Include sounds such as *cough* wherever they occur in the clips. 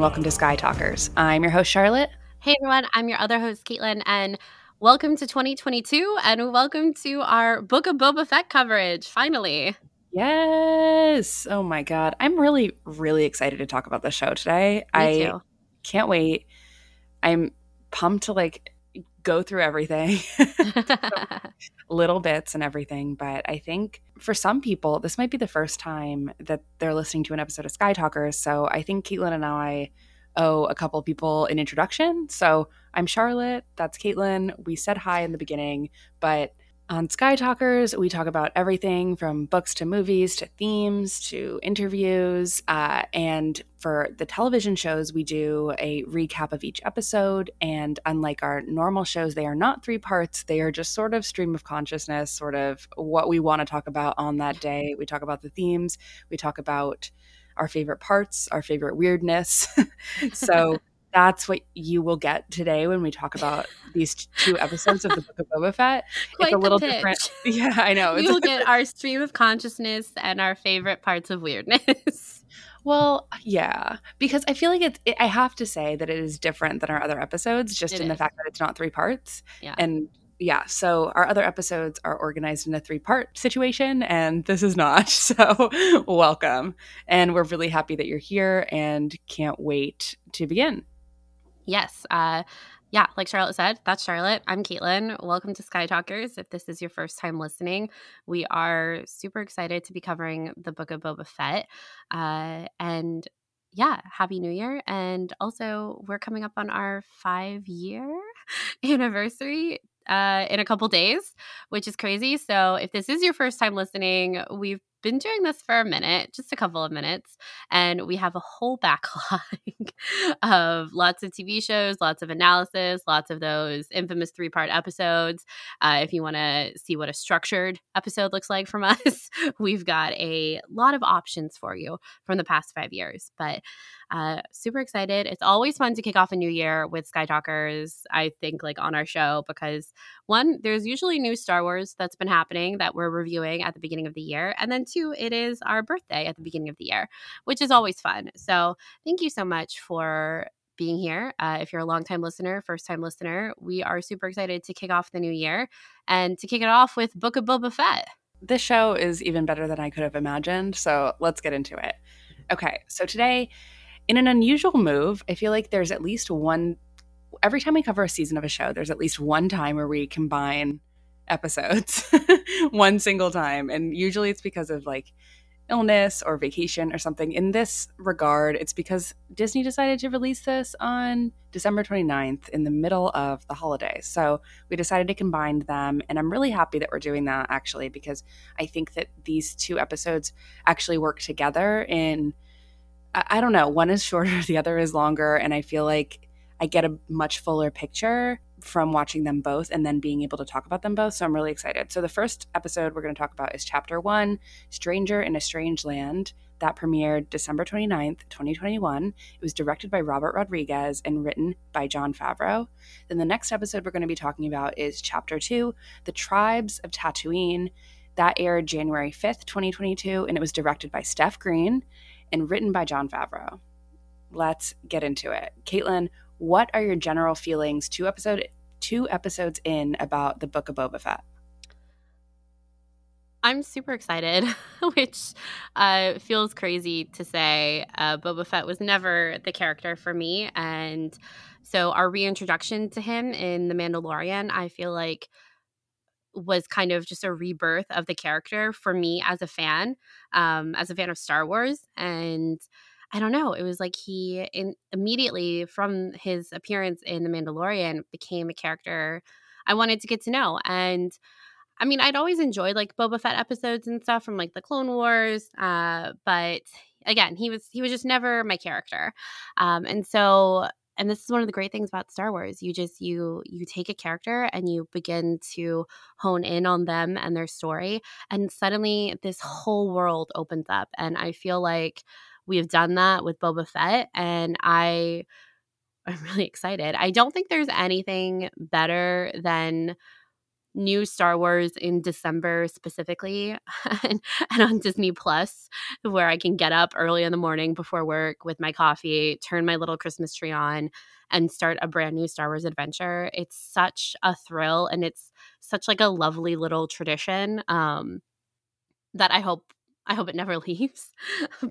And welcome to Sky Talkers. I'm your host, Charlotte. Hey, everyone. I'm your other host, Caitlin, and welcome to 2022, and welcome to our Book of Boba Fett coverage, finally. Yes. Oh my God. I'm really, really excited to talk about the show today. Me I too. can't wait. I'm pumped to like go through everything, *laughs* *laughs* little bits and everything. But I think for some people, this might be the first time that they're listening to an episode of Sky Talkers. So I think Caitlin and I owe a couple people an introduction. So I'm Charlotte. That's Caitlin. We said hi in the beginning, but on Sky Talkers, we talk about everything from books to movies to themes to interviews. Uh, and for the television shows, we do a recap of each episode. And unlike our normal shows, they are not three parts. They are just sort of stream of consciousness, sort of what we want to talk about on that day. We talk about the themes, we talk about our favorite parts, our favorite weirdness. *laughs* so that's what you will get today when we talk about these two episodes of the Book of Boba Fett. Quite it's a little pitch. different. *laughs* Yeah, I know. Will get our stream of consciousness and our favorite parts of weirdness. *laughs* well, yeah, because I feel like it's. It, I have to say that it is different than our other episodes, just It in the fact that it's not three parts. Yeah. And yeah, so our other episodes are organized in a three part situation, and this is not. *laughs* So welcome, and we're really happy that you're here, and can't wait to begin. Yes. Uh, yeah, like Charlotte said, that's Charlotte. I'm Caitlin. Welcome to Sky Talkers. If this is your first time listening, we are super excited to be covering the Book of Boba Fett. Uh, and yeah, Happy New Year. And also, we're coming up on our five year *laughs* anniversary uh, in a couple days, which is crazy. So, if this is your first time listening, we've been doing this for a minute, just a couple of minutes, and we have a whole *laughs* backlog of lots of TV shows, lots of analysis, lots of those infamous three part episodes. Uh, if you want to see what a structured episode looks like from *laughs* us, we've got a lot of options for you from the past five years. But uh, super excited. It's always fun to kick off a new year with Sky Talkers, I think, like on our show, because one, there's usually new Star Wars that's been happening that we're reviewing at the beginning of the year. And then two, it is our birthday at the beginning of the year, which is always fun. So thank you so much for being here. Uh, if you're a longtime listener, first time listener, we are super excited to kick off the new year and to kick it off with Book of Boba Fett. this show is even better than I could have imagined. So let's get into it. Okay, so today, in an unusual move, I feel like there's at least one. Every time we cover a season of a show, there's at least one time where we combine episodes, *laughs* one single time. And usually it's because of like illness or vacation or something. In this regard, it's because Disney decided to release this on December 29th in the middle of the holidays. So we decided to combine them. And I'm really happy that we're doing that actually, because I think that these two episodes actually work together in, I, I don't know, one is shorter, *laughs* the other is longer. And I feel like I get a much fuller picture from watching them both and then being able to talk about them both. So I'm really excited. So the first episode we're going to talk about is chapter one Stranger in a Strange Land. That premiered December 29th, 2021. It was directed by Robert Rodriguez and written by Jon Favreau. Then the next episode we're going to be talking about is chapter two The Tribes of Tatooine. That aired January 5th, 2022, and it was directed by Steph Green and written by Jon Favreau. Let's get into it. Caitlin, what are your general feelings two episode two episodes in about the Book of Boba Fett? I'm super excited, *laughs* which uh, feels crazy to say. Uh, Boba Fett was never the character for me. And so our reintroduction to him in The Mandalorian, I feel like was kind of just a rebirth of the character for me as a fan, um, as a fan of Star Wars. And I don't know, it was like he in, immediately from his appearance in The Mandalorian became a character I wanted to get to know. And I mean, I'd always enjoyed like Boba Fett episodes and stuff from like the Clone Wars, uh, but again, he was he was just never my character, um, and so and this is one of the great things about Star Wars. You just you you take a character and you begin to hone in on them and their story, and suddenly this whole world opens up, and I feel like we have done that with Boba Fett, and I. I'm really excited. I don't think there's anything better than new Star Wars in December specifically *laughs* and, and, on Disney Plus, where I can get up early in the morning before work with my coffee, turn my little Christmas tree on, and start a brand new Star Wars adventure. It's such a thrill and it's such like a lovely little tradition um, that I hope I hope it never *laughs* leaves.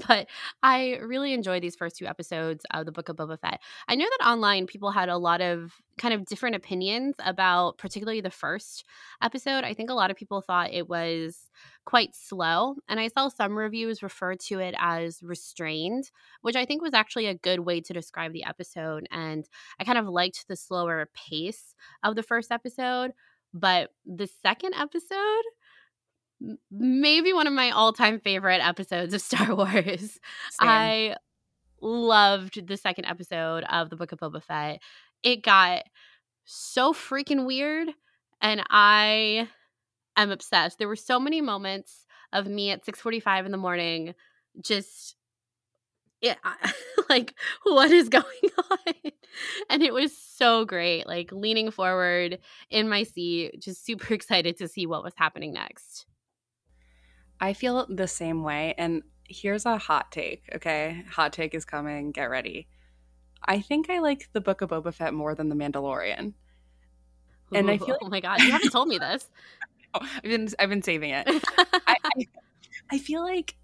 but I really enjoy these first two episodes of the Book of Boba Fett. I know that online people had a lot of kind of different opinions about particularly the first episode. I think a lot of people thought it was quite slow, and I saw some reviews refer to it as restrained, which I think was actually a good way to describe the episode. And I kind of liked the slower pace of the first episode. But the second episode, maybe one of my all-time favorite episodes of *laughs* Star Wars. Same. I loved the second episode of the Book of Boba Fett. It got so freaking weird and I am obsessed. There were so many moments of me at 6:45 in the morning just yeah, *laughs* like what is *laughs* going on? And it was so great, like leaning forward in my seat, just super excited to see what was happening next. I feel the same way. And here's a hot take, okay? Hot take is coming. Get ready. I think I like the Book of Boba Fett more than The Mandalorian. And Ooh, I feel like, oh my god, you haven't told me this. *laughs* Oh, I've been I've been saving it. *laughs* I, I, I feel like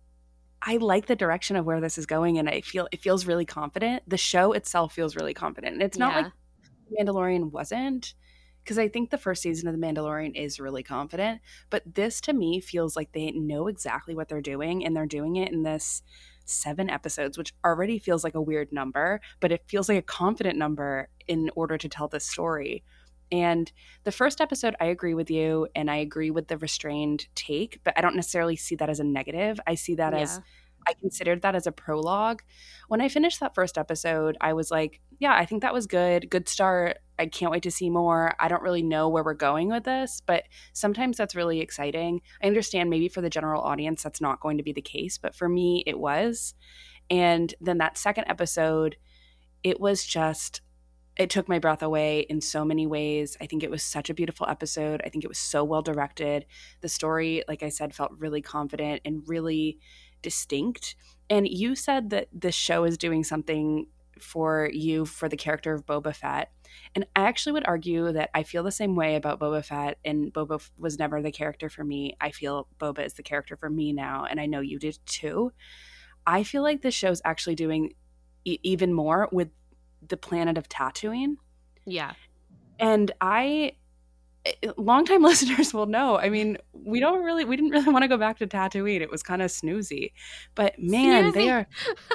I like the direction of where this is going, and I feel it feels really confident. The show itself feels really confident, and it's not yeah. like Mandalorian wasn't because I think the first season of The Mandalorian is really confident, but this to me feels like they know exactly what they're doing and they're doing it in this seven episodes, which already feels like a weird number, but it feels like a confident number in order to tell this story. And the first episode, I agree with you and I agree with the restrained take, but I don't necessarily see that as a negative. I see that yeah. as I considered that as a prologue. When I finished that first episode, I was like, yeah, I think that was good. Good start. I can't wait to see more. I don't really know where we're going with this, but sometimes that's really exciting. I understand maybe for the general audience that's not going to be the case, but for me it was. And then that second episode, it was just it took my breath away in so many ways. I think it was such a beautiful episode. I think it was so well directed. The story, like I said, felt really confident and really distinct. And you said that this show is doing something for you for the character of Boba Fett. And I actually would argue that I feel the same way about Boba Fett, and Boba was never the character for me. I feel Boba is the character for me now, and I know you did too. I feel like this show's actually doing e- even more with the planet of Tatooine. Yeah. And I Eh, longtime *laughs* listeners will know. I mean, we don't really, we didn't really want to go back to Tatooine. It was kind of snoozy, but man, snoozy. they are,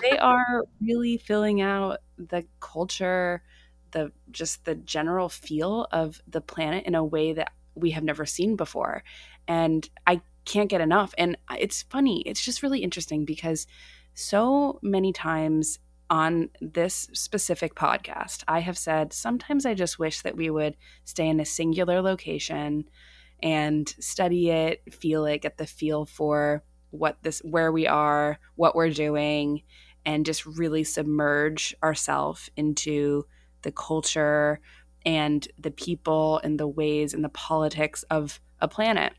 they are really filling out the culture, the just the general feel of the planet in a way that we have never seen before, and I can't get enough. And uh, it's funny. It's just really interesting because so many times on this specific podcast, I have said sometimes I just wish that we would stay in a singular location and study it, feel it, get the feel for what this where we are, what we're doing, and just really submerge ourselves into the culture and the people and the ways and the politics of a planet.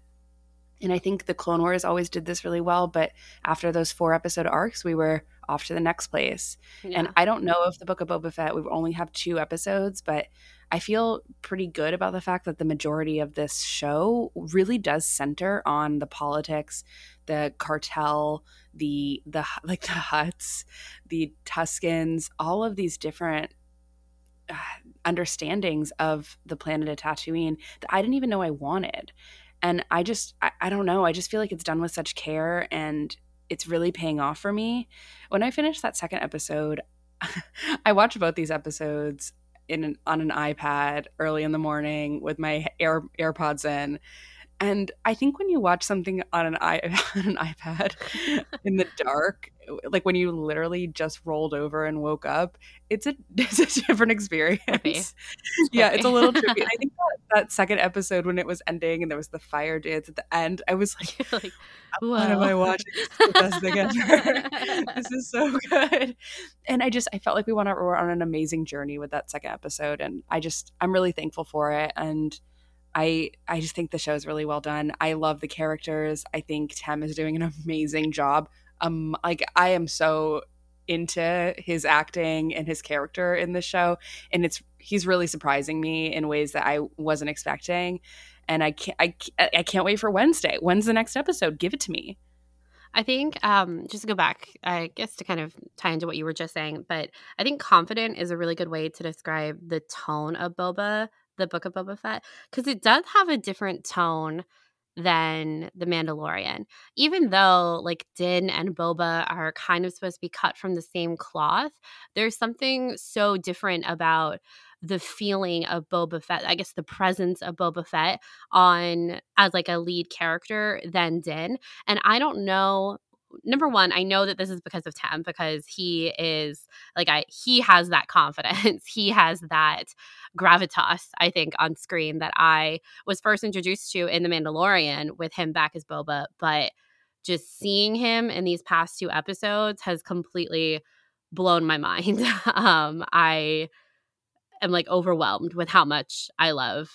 And I think the Clone Wars always did this really well, but after those four episode arcs, we were off to the next place. Yeah. And I don't know if the Book of Boba Fett, we only have two episodes, but I feel pretty good about the fact that the majority of this show really does center on the politics, the cartel, the the *laughs* like the Hutts, the Tuskens, all of these different uh, understandings of the planet of Tatooine that I didn't even know I wanted. And I just I, I don't know, I just feel like it's done with such care and it's really paying off for me. When I finished that second episode, *laughs* I watched both these episodes in an, on an iPad early in the morning with my Air, AirPods in. And I think when you watch something on an, I- *laughs* on an iPad *laughs* in the dark, like when you literally just rolled over and woke up, it's a *laughs* it's a different experience. It's yeah, it's a little trippy. I think that, that, second episode when it was ending and there was the fire dance at the end, I was like, like "What am I watching? the best thing ever. this is so good." And I just I felt like we went on, on an amazing journey with that second episode, and I just I'm really thankful for it and. I I just think the show is really well done. I love the characters. I think Tem is doing an amazing job. Um, like I am so into his acting and his character in the show, and it's he's really surprising me in ways that I wasn't expecting. And I can't I, I can't wait for Wednesday. When's the next episode? Give it to me. I think um, just to go back, I guess to kind of tie into what you were just saying, but I think confident is a really good way to describe the tone of Boba, the Book of Boba Fett, because it does have a different tone than the Mandalorian. Even though like Din and Boba are kind of supposed to be cut from the same cloth, there's something so different about the feeling of Boba Fett, I guess the presence of Boba Fett on as like a lead character than Din. And I don't know number one, I know that this is because of Tem because he is like I he has that *laughs* confidence. he has that gravitas, I think, on screen that I was first introduced to in The Mandalorian with him back as Boba. But just seeing him in these past two episodes has completely blown my *laughs* mind. um, I am like overwhelmed with how much I love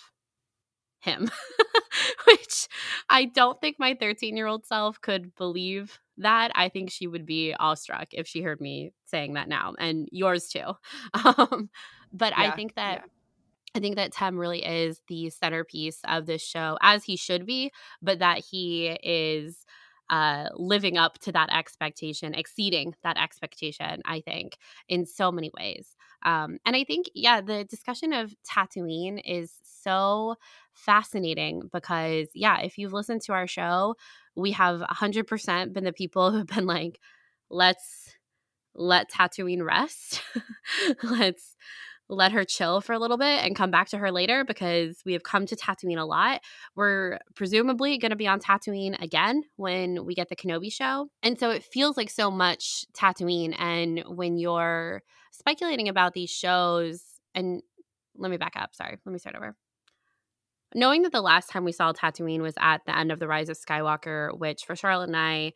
him, *laughs* which I don't think my 13 year old self could believe that. I think she would be awestruck if she heard me saying that now, and yours too. *laughs* Um, but yeah, I think that. Yeah. I think that Tem really is the centerpiece of this show, as he should be, but that he is uh, living up to that expectation, exceeding that expectation, I think, in so many ways. Um, and I think, yeah, the discussion of Tatooine is so fascinating because, yeah, if you've listened to our show, we have 100% been the people *laughs* who've been like, let's let Tatooine rest. *laughs* let's let her chill for a little bit and come back to her later because we have come to Tatooine a lot. We're presumably going to be on Tatooine again when we get the Kenobi show. And so it feels like so much Tatooine. And when you're speculating about these shows, and let me back up. Sorry, let me start over. Knowing that the last time we saw Tatooine was at the end of The Rise of Skywalker, which for Charlotte and I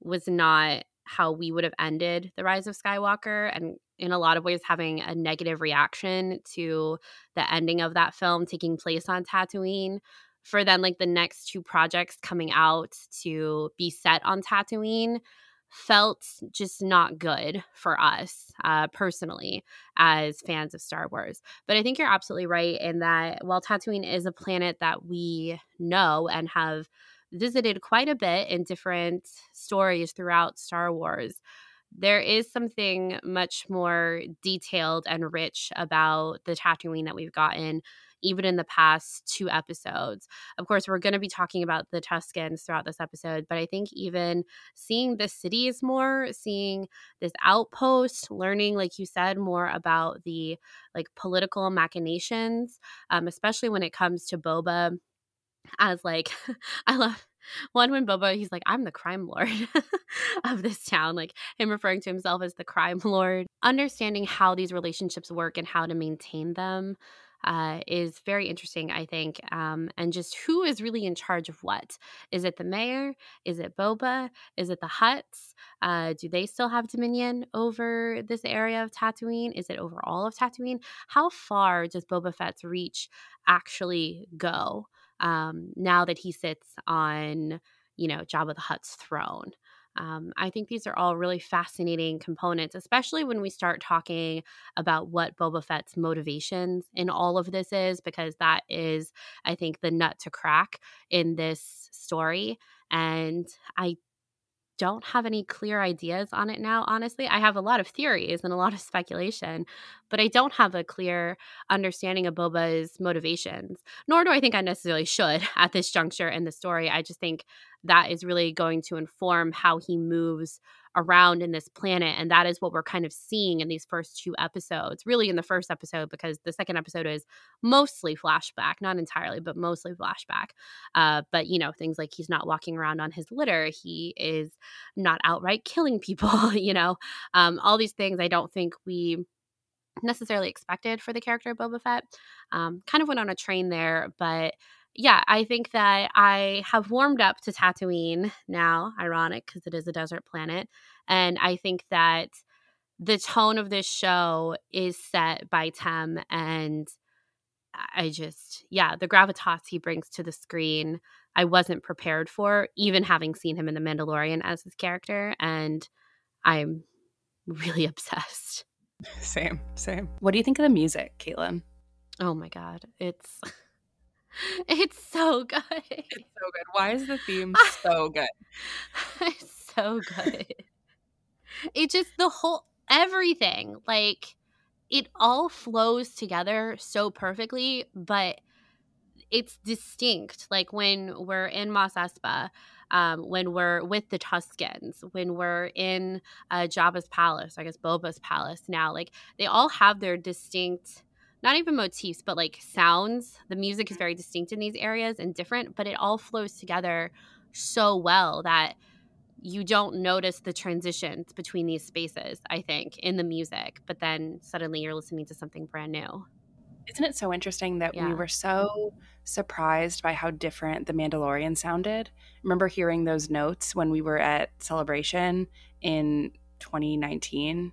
was not how we would have ended The Rise of Skywalker. And in a lot of ways having a negative reaction to the ending of that film taking place on Tatooine for then like the next two projects coming out to be set on Tatooine felt just not good for us uh, personally as fans of Star Wars. But I think you're absolutely right in that while Tatooine is a planet that we know and have visited quite a bit in different stories throughout Star Wars, there is something much more detailed and rich about the Tatooine that we've gotten even in the past two episodes. Of course, we're going to be talking about the Tuskens throughout this episode, but I think even seeing the cities more, seeing this outpost, learning, like you said, more about the like political machinations, um, especially when it comes to Boba as like *laughs* I love one when Boba, he's like, I'm the crime lord *laughs* of this town, like him referring to himself as the crime lord. Understanding how these relationships work and how to maintain them uh, is very interesting, I think. Um, and just who is really in charge of what? Is it the mayor? Is it Boba? Is it the Hutts? Uh, do they still have dominion over this area of Tatooine? Is it over all of Tatooine? How far does Boba Fett's reach actually go? Um, now that he sits on, you know, Jabba the Hutt's throne. Um, I think these are all really fascinating components, especially when we start talking about what Boba Fett's motivations in all of this is, because that is, I think, the nut to crack in this story. And I don't have any clear ideas on it now, honestly. I have a lot of theories and a lot of speculation, but I don't have a clear understanding of Boba's motivations, nor do I think I necessarily should *laughs* at this juncture in the story. I just think that is really going to inform how he moves around in this planet. And that is what we're kind of seeing in these first two episodes, really in the first episode, because the second episode is mostly flashback, not entirely, but mostly flashback. Uh, but, you know, things like he's not walking around on his litter, he is not outright killing people, *laughs* you know, um, all these things I don't think we necessarily expected for the character of Boba Fett. Um, kind of went on a train there, but yeah, I think that I have warmed up to Tatooine now, ironic because it is a desert planet. And I think that the tone of this show is set by Tem and I just, yeah, the gravitas he brings to the screen, I wasn't prepared for, even having seen him in The Mandalorian as his character. And I'm really *laughs* obsessed. Same, same. What do you think of the music, Caitlin? Oh my God. It's. *laughs* *laughs* It's so good. It's so good. Why is the theme *laughs* so good? it's so good. It just the whole everything like it all flows together so perfectly, but it's distinct. Like when we're in Mos Espa, um, when we're with the Tuskens, when we're in uh, Jabba's palace, I guess Boba's palace now, like they all have their distinct, not even motifs, but like sounds. The music is very distinct in these areas and different, but it all flows together so well that you don't notice the transitions between these spaces, I think, in the music, but then suddenly you're listening to something brand new. Isn't it so interesting that yeah. we were so surprised by how different The Mandalorian sounded? Remember hearing those notes when we were at Celebration in 2019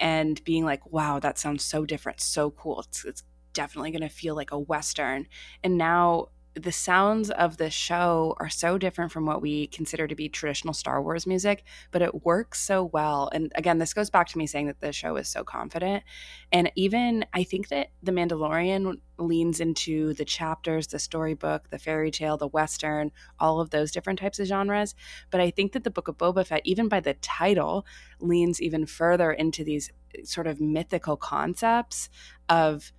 and being like, wow, that sounds so different, so cool. It's, it's definitely going to feel like a Western. And now the sounds of the show are so different from what we consider to be traditional Star Wars music, but it works so well. And again, this goes back to me saying that the show is so confident. And even I think that The Mandalorian leans into the chapters, the storybook, the fairy tale, the Western, all of those different types of genres. But I think that the Book of Boba Fett, even by the title, leans even further into these sort of mythical concepts of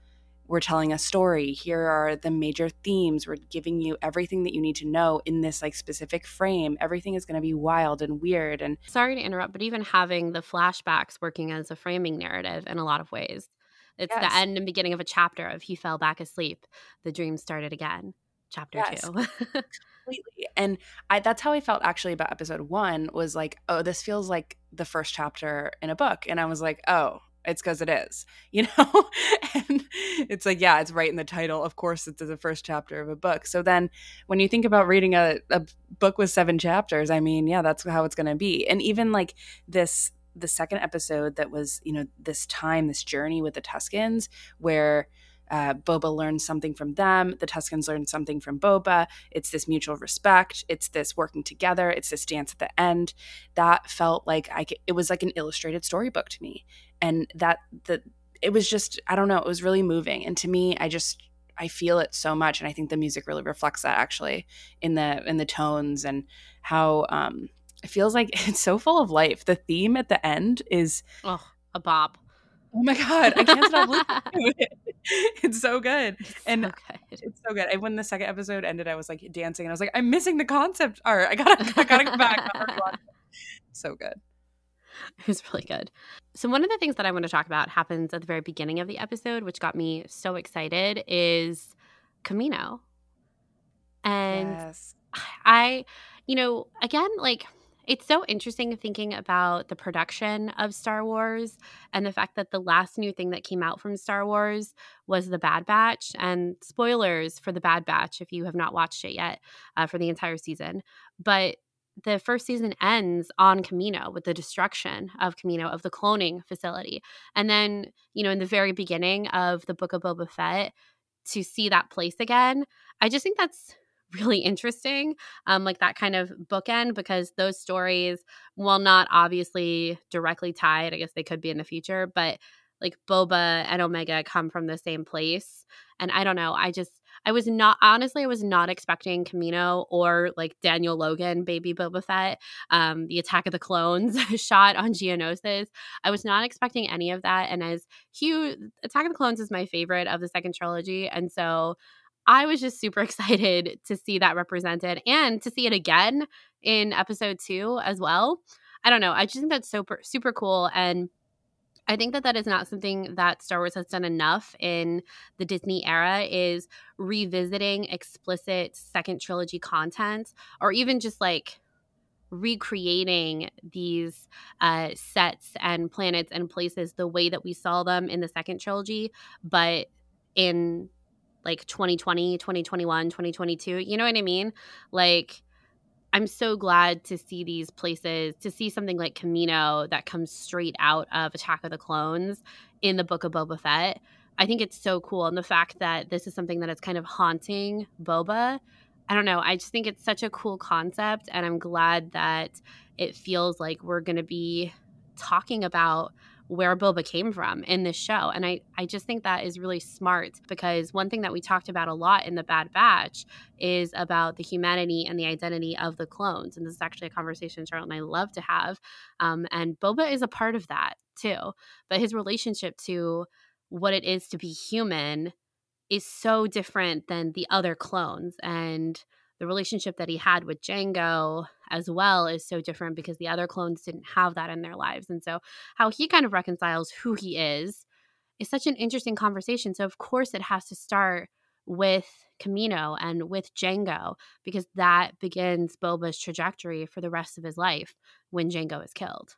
we're telling a story here are the major themes we're giving you everything that you need to know in this like specific frame everything is going to be wild and weird and sorry to interrupt but even having the flashbacks working as a framing narrative in a lot of ways it's yes. the end and beginning of a chapter of he fell back asleep the dream started again chapter yes. 2 completely and i that's how i felt actually about episode 1 was like oh this feels like the first chapter in a book and i was like oh it's because it is, *laughs* you know? and it's like, yeah, it's right in the title. Of course, it's the first chapter of a book. So then when you think about reading a, a book with seven chapters, I mean, yeah, that's how it's going to be. And even like this, the second episode that was, you know, this time, this journey with the Tuskens, where uh, Boba learns something from them. The Tuskens learn something from Boba. It's this mutual respect. It's this working together. It's this dance at the end. That felt like I. Could, it was like an illustrated storybook to me, and that the it was just I don't know. It was really moving, and to me, I just I feel it so much, and I think the music really reflects that actually in the in the tones and how um, it feels like *laughs* it's so full of life. The theme at the end is oh a bop Oh my god, I can't stop listening to it. It's so good. It's and so good. it's so good. And when the second episode ended, I was like dancing and I was like, I'm missing the concept art. I gotta *laughs* I gotta go back. so good. *laughs* It was really good. So one of the things that I want to talk about happens at the very beginning of the episode, which got me so excited, is Kamino. And yes. *sighs* I, you know, again, like it's so interesting thinking about the production of Star Wars and the fact that the last new thing that came out from Star Wars was The Bad Batch. And spoilers for The Bad Batch if you have not watched it yet uh, for the entire season. But the first season ends on Kamino with the destruction of Kamino, of the cloning facility. And then, you know, in the very beginning of the Book of Boba Fett, to see that place again, I just think that's *laughs* really interesting, um, like that kind of bookend, because those stories, while not obviously directly tied, I guess they could be in the future, but like Boba and Omega come from the same place. And I don't know, I just, I was not, honestly, I was not expecting Kamino or like Daniel Logan, baby Boba Fett, um, the Attack of the Clones *laughs* shot on Geonosis. I was not expecting any of that. And as Hugh, Attack of the Clones is my favorite of the second trilogy. And so, I was just super *laughs* excited to see that represented and to see it again in episode two as well. I don't know. I just think that's super, super cool. And I think that that is not something that Star Wars has done enough in the Disney era is revisiting explicit second trilogy content or even just like recreating these uh, sets and planets and places the way that we saw them in the second trilogy, but in like 2020, 2021, 2022. You know what I mean? Like, I'm so glad to see these places, to see something like Kamino that comes straight out of Attack of the Clones in the Book of Boba Fett. I think it's so cool. And the fact that this is something that is kind of haunting Boba. I don't know. I just think it's such a cool concept. And I'm glad that it feels like we're going to be talking about where Boba came from in this show. And I, I just think that is really smart because one thing that we talked about a lot in the Bad Batch is about the humanity and the identity of the clones. And this is actually a conversation Charlotte and I love to have. Um, and Boba is a part of that too. But his relationship to what it is to be human is so different than the other clones. And the relationship that he had with Jango as well is so different because the other clones didn't have that in their lives. And so, how he kind of reconciles who he is is such an interesting conversation. So, of course, it has to start with Kamino and with Jango because that begins Boba's trajectory for the rest of his life when Jango is killed.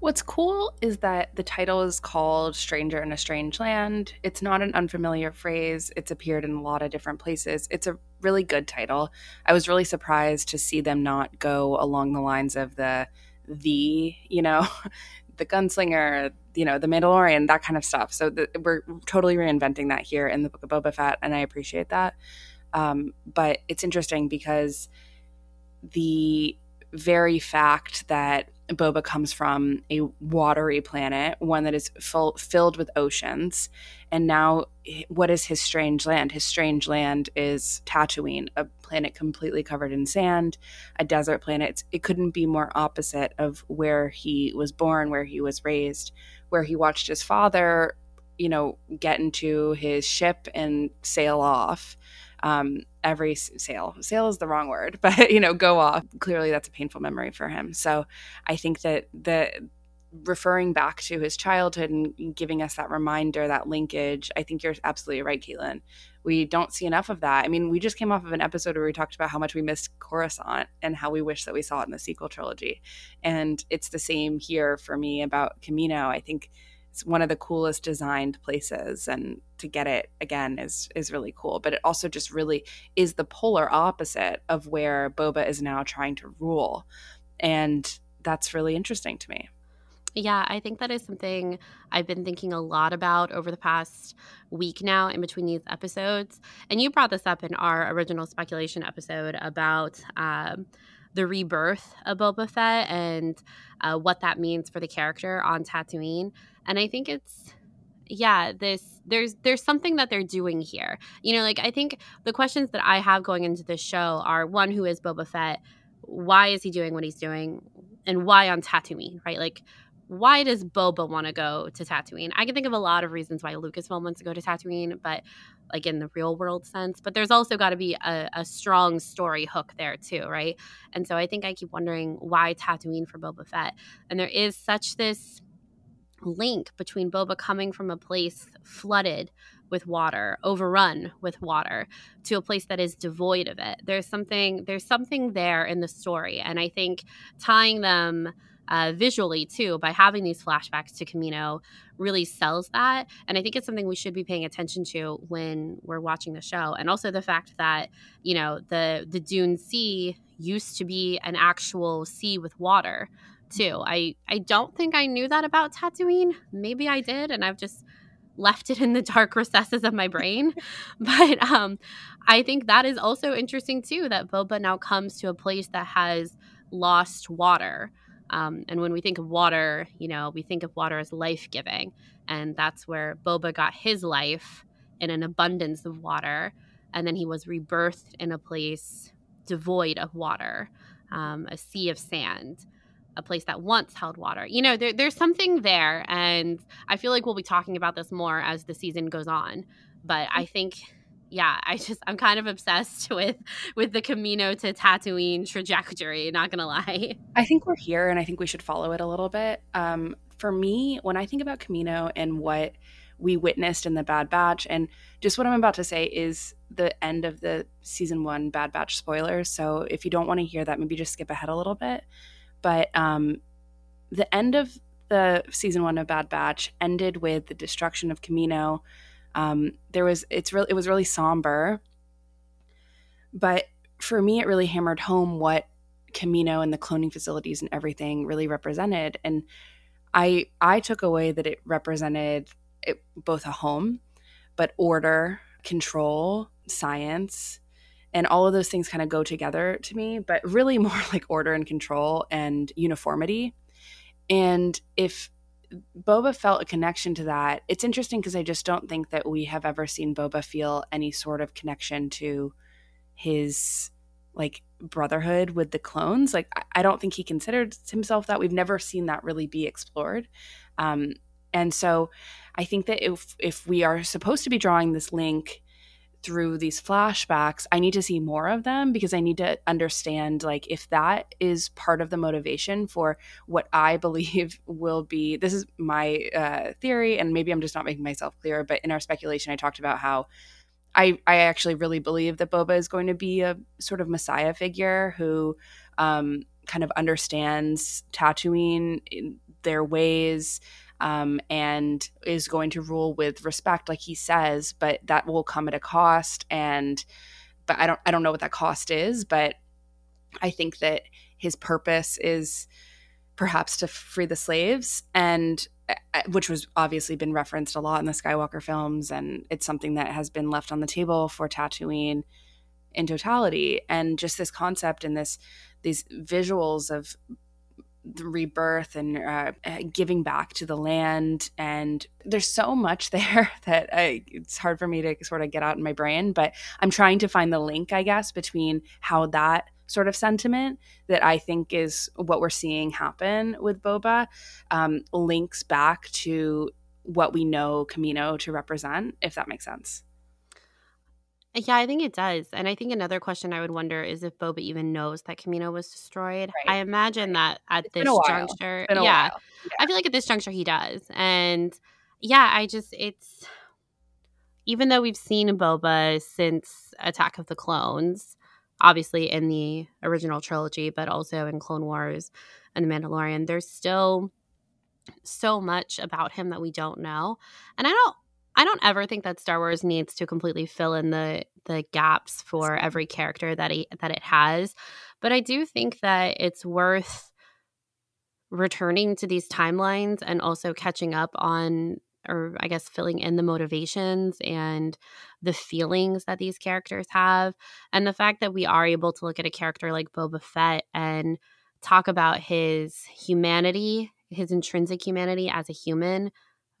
What's cool is that the title is called Stranger in a Strange Land. It's not an unfamiliar phrase, it's appeared in a lot of different places. It's a really good title. I was really surprised to see them not go along the lines of the, the, you know, *laughs* the gunslinger, you know, the Mandalorian, that kind of stuff. So the, we're totally reinventing that here in the Book of Boba Fett, and I appreciate that. Um, but it's interesting because the very fact that Boba comes from a watery planet, one that is full, filled with oceans. And now, what is his strange land? His strange land is Tatooine, a planet completely covered in sand, a desert planet. It couldn't be more opposite of where he was born, where he was raised, where he watched his father, you know, get into his ship and sail off um, every sail, sail is the wrong word, *laughs* but you know, go off. Clearly, that's a painful memory for him. So I think that the referring back to his childhood and giving us that reminder, that linkage. I think you're absolutely right, Caitlin. We don't see enough of that. I mean, we just came off of an episode where we talked about how much we missed Coruscant and how we wish that we saw it in the sequel trilogy. And it's the same here for me about Kamino. I think it's one of the coolest designed places and to get it again is is really cool but it also just really is the polar opposite of where boba is now trying to rule and that's really interesting to me yeah, I think that is something I've been thinking a lot about over the past week now in between these episodes. And you brought this up in our original speculation episode about um, the rebirth of Boba Fett and uh, what that means for the character on Tatooine. And I think it's yeah, this there's there's something that they're doing here. You know, like I think the questions that I have going into this show are one, who is Boba Fett? Why is he doing what he's doing? And why on Tatooine, right? Like why does Boba want to go to Tatooine? I can think of a lot of reasons why Lucasfilm wants to go to Tatooine, but like in the real world sense. But there's also got to be a, a, strong story hook there too, right? And so I think I keep wondering why Tatooine for Boba Fett. And there is such this link between Boba coming from a place flooded with water, overrun with water, to a place that is devoid of it. There's something there's something there in the story, and I think tying them uh, visually too by having these flashbacks to Kamino really sells that. And I think it's something we should be paying attention to when we're watching the show. And also the fact that, you know, the the Dune Sea used to be an actual sea with water too. I I don't think I knew that about Tatooine. Maybe I did and I've just left it in the dark recesses of my brain. *laughs* but um I think that is also interesting too that Boba now comes to a place that has lost water um, and when we think of water, you know, we think of water as life giving. And that's where Boba got his life in an abundance of water. And then he was rebirthed in a place devoid of water, um, a sea of sand, a place that once held water. You know, there, there's something there. And I feel like we'll be talking about this more as the season goes on. But I think yeah, I just I'm kind of obsessed *laughs* with with the Kamino to Tatooine trajectory. Not gonna lie. I think we're here, and I think we should follow it a little bit. Um, for me, when I think about Camino and what we witnessed in the Bad Batch, and just what I'm about to say is the end of the season one Bad Batch spoilers. So if you don't want to hear that, maybe just skip ahead a little bit. But um, the end of the season one of Bad Batch ended with the destruction of Kamino um, there was it's really it was really somber, but for me, it really hammered home what Kamino and the cloning facilities and everything really represented. And I I took away that it represented it, both a home, but order, control, science, and all of those things kind of go together to me, but really *laughs* more like order and control and uniformity. And if Boba felt a connection to that, it's interesting because I just don't think that we have ever seen Boba feel any sort of connection to his like brotherhood with the clones. Like I don't think he considered himself that. We've never seen that really be explored. Um, and so I think that if if we are supposed to be drawing this link through these flashbacks i need to see more of them because i need to understand like if that is part of the motivation for what i *laughs* believe will be this is my uh, theory and maybe i'm just not making myself clear but in our speculation i talked about how I, I actually really believe that Boba is going to be a sort of messiah figure who um, kind of understands Tatooine, in their ways, um, and is going to rule with respect, like he says. But that will come at a cost, and but I don't I don't know what that cost is, but I think that his purpose is perhaps to free the slaves and uh, uh, which was obviously been referenced a lot in the Skywalker films, and it's something that has been left on the table for Tatooine in totality. And just this concept and this these visuals of rebirth and uh, uh, giving back to the land, and there's so much *laughs* there that I, it's hard for me to sort of get out in my brain. But I'm trying to find the link, I guess, between how that sort of sentiment that I think is what we're seeing happen with Boba um, links back to what we know Kamino to represent, if that makes sense. Yeah, I think it does. And I think another question I would wonder is if Boba even knows that Kamino was destroyed. Right. I imagine that at it's this juncture, yeah, yeah, I feel like at this juncture he does. And yeah, I just, it's, even though we've seen Boba since Attack of the Clones, obviously in the original trilogy, but also in Clone Wars and The Mandalorian, there's still so much about him that we don't know. And I don't I don't ever think that Star Wars needs to completely fill in the the gaps for every character that he, that it has, but I do think that it's worth returning to these timelines and also catching up on or I guess filling in the motivations and the feelings that these characters have. And the fact that we are able to look at a character like Boba Fett and talk about his humanity, his intrinsic humanity as a human,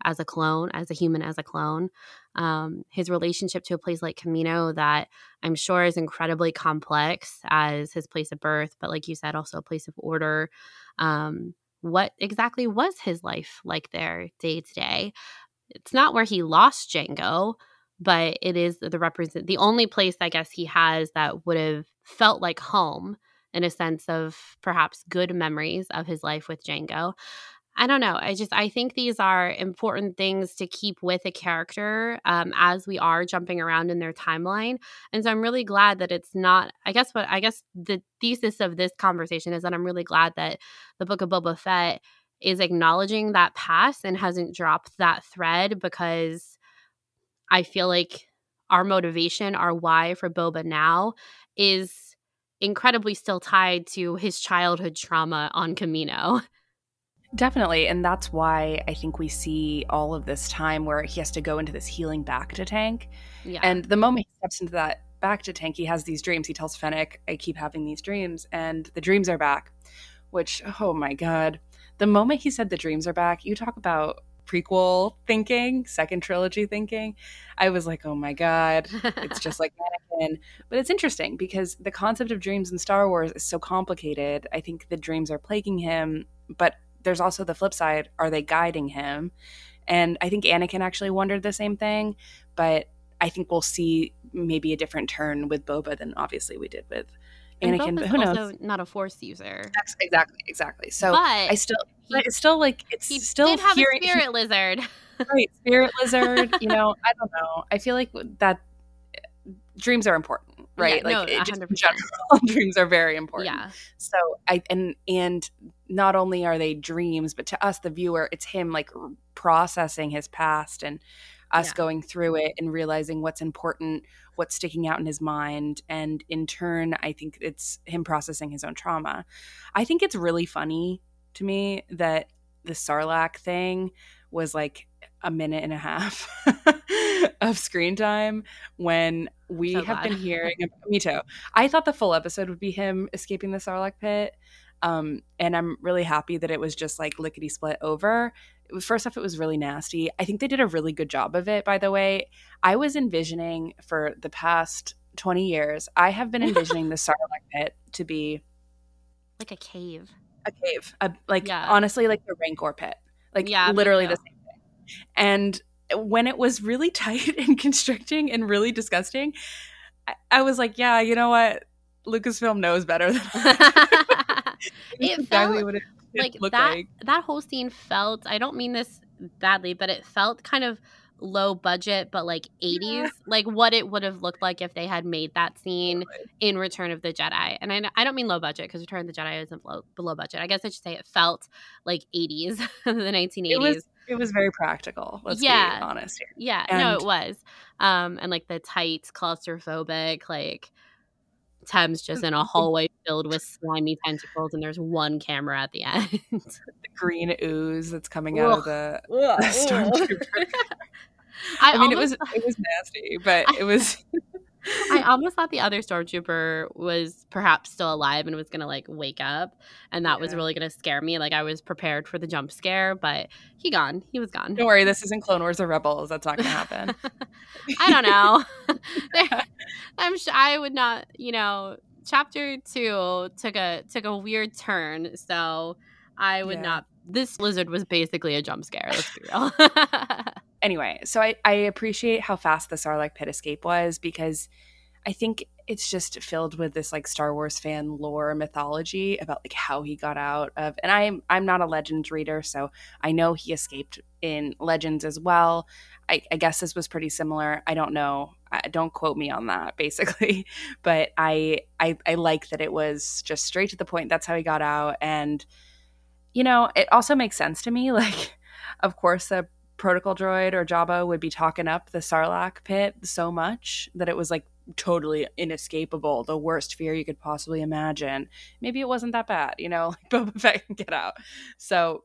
as a clone, as a human, as a clone. Um, his relationship to a place like Kamino, that I'm sure is incredibly complex as his place of birth, but like you said, also a place of order. Um, what exactly was his life like there day to day? It's not where he lost Jango, but it is the represent the only place I guess he has that would have felt like home in a sense of perhaps good memories of his life with Jango. I don't know. I just I think these are important things to keep with a character um, as we are jumping around in their timeline, and so I'm really glad that it's not. I guess what I guess the thesis of this conversation is that I'm really glad that the Book of Boba Fett is acknowledging that past and hasn't dropped that thread because I feel like our motivation, our why for Boba now is incredibly still tied to his childhood trauma on Kamino. *laughs* Definitely. And that's why I think we see all of this time where he has to go into this healing bacta tank. Yeah. And the moment he steps into that bacta tank, he has these dreams. He tells Fennec, I keep having these dreams, and the dreams are back. Which, oh my God. The moment he said the dreams are back, you talk about prequel thinking, second trilogy thinking. I was like, oh my God, it's just like Anakin. *laughs* But it's interesting because the concept of dreams in Star Wars is so complicated. I think the dreams are plaguing him, but there's also the flip side are they guiding him? And i think anakin actually wondered the same thing but i think we'll see maybe a different turn with boba than obviously we did with anakin but who knows? not a force user. Exactly exactly. So but i still he, it's still like it's he still did have hearing, a spirit *laughs* lizard. Right spirit *laughs* lizard you know i don't know. I feel like that eh, dreams are important right? Yeah, like no, just in general, *laughs* dreams are very important. Yeah. So I and and not only are they dreams, but to us, the viewer, it's him like processing his past and us yeah. going through it and realizing what's important, what's sticking out in his mind. And in turn, I think it's him processing his own trauma. I think it's really funny to me that the Sarlacc thing was like a minute and a half *laughs* of screen time when we So have glad. been hearing *laughs* me too i thought the full episode would be him escaping the sarlacc pit um, and i'm really happy that it was just like lickety split over. It was- first off it was really nasty. I think they did a really good job of it by the way. I was envisioning for the past 20 years i have been *laughs* envisioning the sarlacc pit to be like a cave. a cave a, like Yeah. honestly like the rancor pit. Like Yeah, literally the same thing. And when it was really *laughs* tight and constricting and really disgusting I, I was like yeah you know what? Lucasfilm knows better than *laughs* It exactly felt what it, it like looked that like. that whole scene felt i don't mean this badly but it felt kind of low budget but like 80s like what it would have looked like if they had made that scene in return of the jedi. And i, I don't mean low budget because return of the jedi isn't low, below budget. I guess i should say it felt like 80s *laughs* the 1980s it was it was very practical let's Yeah. be honest here. Yeah. No it was. Um and like the tight claustrophobic like Thames just in a *laughs* hallway filled with slimy tentacles, and there's one camera at the end. *laughs* the green ooze that's coming out of the, *laughs* the stormtrooper. I, i, mean almost, it was it was nasty but it was *laughs* I almost thought the other stormtrooper was perhaps still alive and was gonna like wake up, and that was really gonna scare me. Like I was prepared for the jump scare, but he gone. He was gone. don't worry this isn't clone wars or rebels that's not gonna happen *laughs* I don't know. *laughs* I'm sure I would not. You know, chapter two took a took a weird turn, so I would Yeah. not. This lizard was basically a jump scare. Let's be real. Anyway, so I, I appreciate how fast the Sarlacc pit escape was because I think it's just filled with this like Star Wars fan lore mythology about like how he got out of and I'm I'm not a Legends reader, so I know he escaped in Legends as well. I, I guess this was pretty similar. I don't know. I, don't quote me on that, *laughs* basically. But I, I I like that it was just straight to the point. That's how he got out, and you know, it also makes sense to me. *laughs* Like, of course, the protocol droid or Jabba would be talking up the Sarlacc pit so much that it was like totally inescapable, the worst fear you could possibly imagine. Maybe it wasn't that bad, you know, *laughs* like Boba Fett can get out. So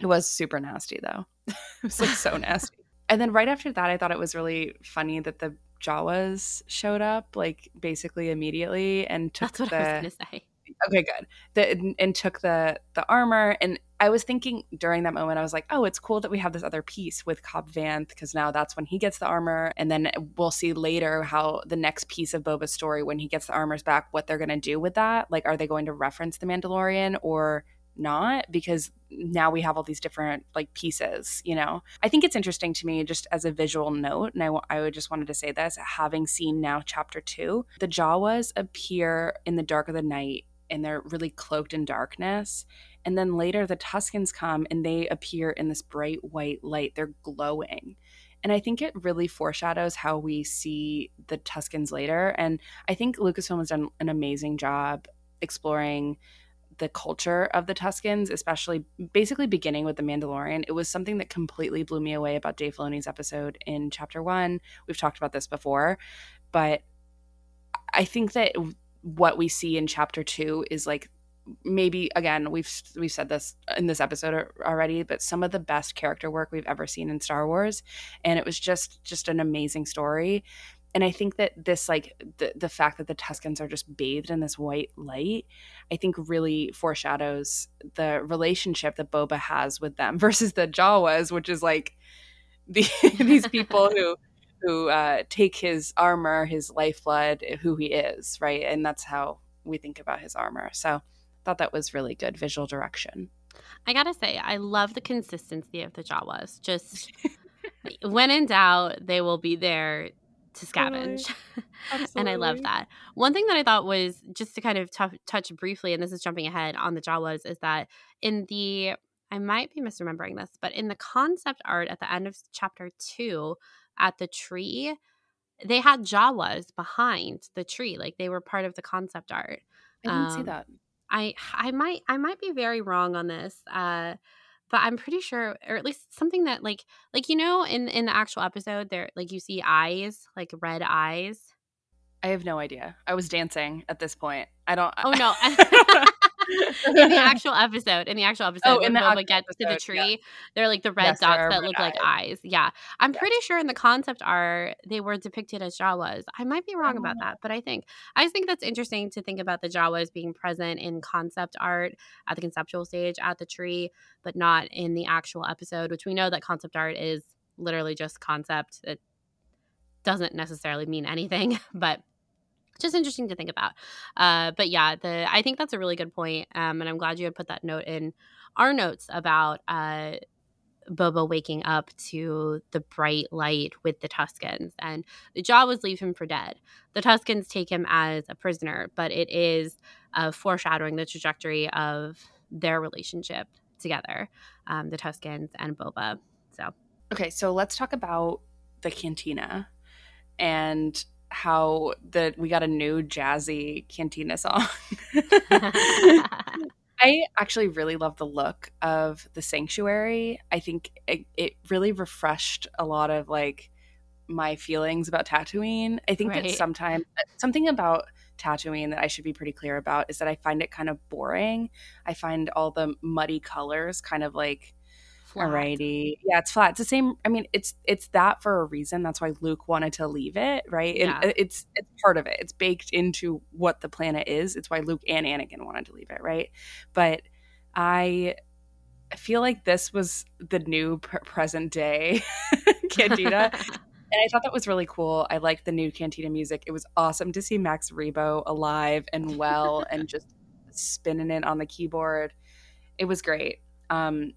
it was super nasty though. *laughs* it was like so *laughs* nasty. And then right after that, I thought it was really funny that the Jawas showed up like basically immediately and took That's what the I was gonna say. okay good the, and, and took the the armor and i was thinking during that moment i was like oh it's cool that we have this other piece with cobb vanth because now that's when he gets the armor. And then we'll see later how the next piece of boba's story when he gets the armors back what they're going to do with that. Like are they going to reference the mandalorian or not? Because now we have all these different like pieces you know? I think it's interesting to me just as a visual note and i, I just wanted to say this having seen now chapter two the jawas appear in the dark of the night and they're really cloaked in darkness and then later the tuscans come and they appear in this bright white light they're glowing and i think it really foreshadows how we see the tuscans later and i think lucasfilm has done an amazing job exploring the culture of the Tuscans, especially basically beginning with the Mandalorian. It was something that completely blew me away about Dave Filoni's episode in chapter one. We've talked about this before, but I think that what we see in chapter two is like maybe again we've we've said this in this episode already but some of the best character work we've ever seen in Star Wars and it was just just an amazing story and I think that this like the the fact that the Tuscans are just bathed in this white light I think really foreshadows the relationship that Boba has with them *laughs* versus the Jawas which is like the, *laughs* these people who who uh, take his armor, his lifeblood, who he is, right? And that's how we think about his armor. So thought that was really good visual direction. I gotta say, I love the consistency of the Jawas. Just *laughs* when in doubt, they will be there to scavenge. *laughs* and I love that. One thing that I thought was just to kind of t- touch briefly, and this is jumping ahead on the Jawas, is that in the I might be misremembering this, but in the concept art at the end of chapter two, at the tree, they had Jawas behind the tree, like they were part of the concept art. I didn't see Um, that. I I might I might be very wrong on this. Uh but I'm pretty sure or at least something that like like you know in in the actual episode there like you see eyes, like red eyes. I have no idea. I was dancing at this point. I don't. Oh no. *laughs* *laughs* in the actual episode, in the actual episode, Oh, when the Boba gets to the episode, yeah. tree, they're like the red Yes, dots that look like eyes. eyes. Yeah, I'm pretty sure in the concept art they were depicted as Jawas. I might be wrong about Oh. that, but I think I just think that's interesting to think about the Jawas being present in concept art at the conceptual stage at the tree, but not in the actual episode. Which we know that concept art is literally just concept. It doesn't necessarily mean anything, *laughs* but just interesting to think about. Uh, but yeah, the I think that's a really good point, um, and I'm glad you had put that note in our notes about uh, Boba waking up to the bright light with the Tuscans, and the Jawas leave him for dead. The Tuscans take him as a prisoner, but it is uh, foreshadowing the trajectory of their relationship together, um, the Tuscans and Boba. So Okay, so let's talk about the cantina and how that we got a new jazzy cantina song. *laughs* I actually really love the look of the sanctuary. I think it, it really refreshed a lot of like my feelings about Tatooine. I think that sometimes uh, something about Tatooine that I should be pretty clear about is that I find it kind of boring. I find all the muddy colors kind of like Flat. Alrighty. Yeah, it's flat. It's the same. I mean, it's it's that for a reason. That's why Luke wanted to leave it, right? Yeah. it's it's part of it. It's baked into what the planet is. It's why Luke and Anakin wanted to leave it, right? But I feel like this was the new pr- present day *laughs* cantina, *laughs* and I thought that was really cool. I liked the new cantina music. It was awesome to see Max Rebo alive and well and *laughs* just spinning it on the keyboard. It was great. Um,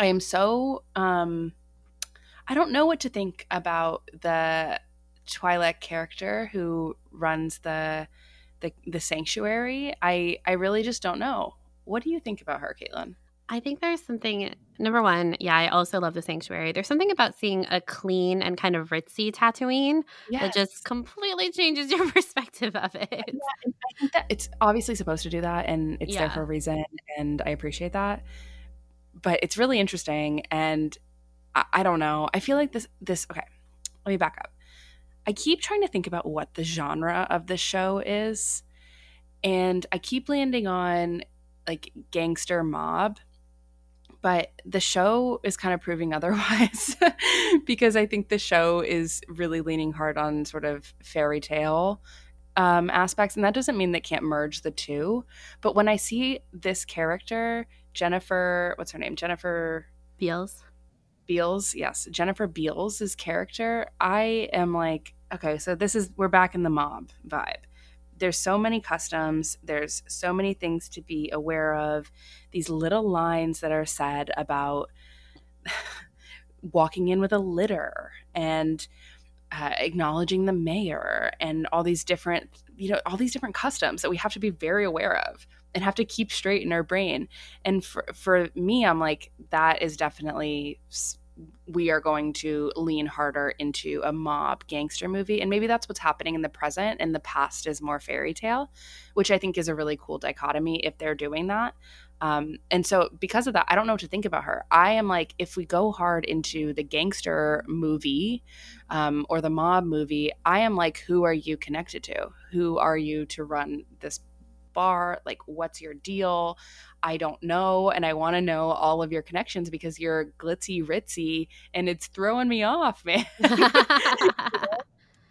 I am so um, I don't know what to think about the Twi'lek character who runs the the the sanctuary. I I really just don't know. What do you think about her, Caitlin? I think there's something. Number one, yeah, I also love the sanctuary. There's something about seeing a clean and kind of ritzy Tatooine that just completely changes your *laughs* perspective of it. I think that it's obviously supposed to do that and it's there for a reason and I appreciate that. But it's really interesting and I, I don't know. I feel like this this okay, let me back up. I keep trying to think about what the genre of this show is. And I keep landing on like gangster mob. But the show is kind of proving *laughs* otherwise because I think the show is really leaning hard on sort of fairy tale um, aspects. And that doesn't mean they can't merge the two. But when I see this character, Jennifer, what's her name? Jennifer Beals. Beals, yes, Jennifer Beals' is character, I am like, okay, so this is we're back in the mob vibe. There's so many customs, there's so many things to be aware of. These little lines that are said about *sighs* walking in with a litter and uh, acknowledging the mayor and all these different, you know, all these different customs that we have to be very aware of and have to keep straight in our brain. And for for me, I'm like, that is definitely we are going to lean harder into a mob gangster movie. And maybe that's what's happening in the present and the past is more fairy tale which i think is a really cool dichotomy if they're doing that. Um, and so because of that i don't know what to think about her. I am like if we go hard into the gangster movie um, or the mob movie i am like who are you connected to? Who are you to run this bar like what's your deal? I don't know and i want to know all of your connections because you're glitzy ritzy and it's throwing me off *laughs* man. *laughs*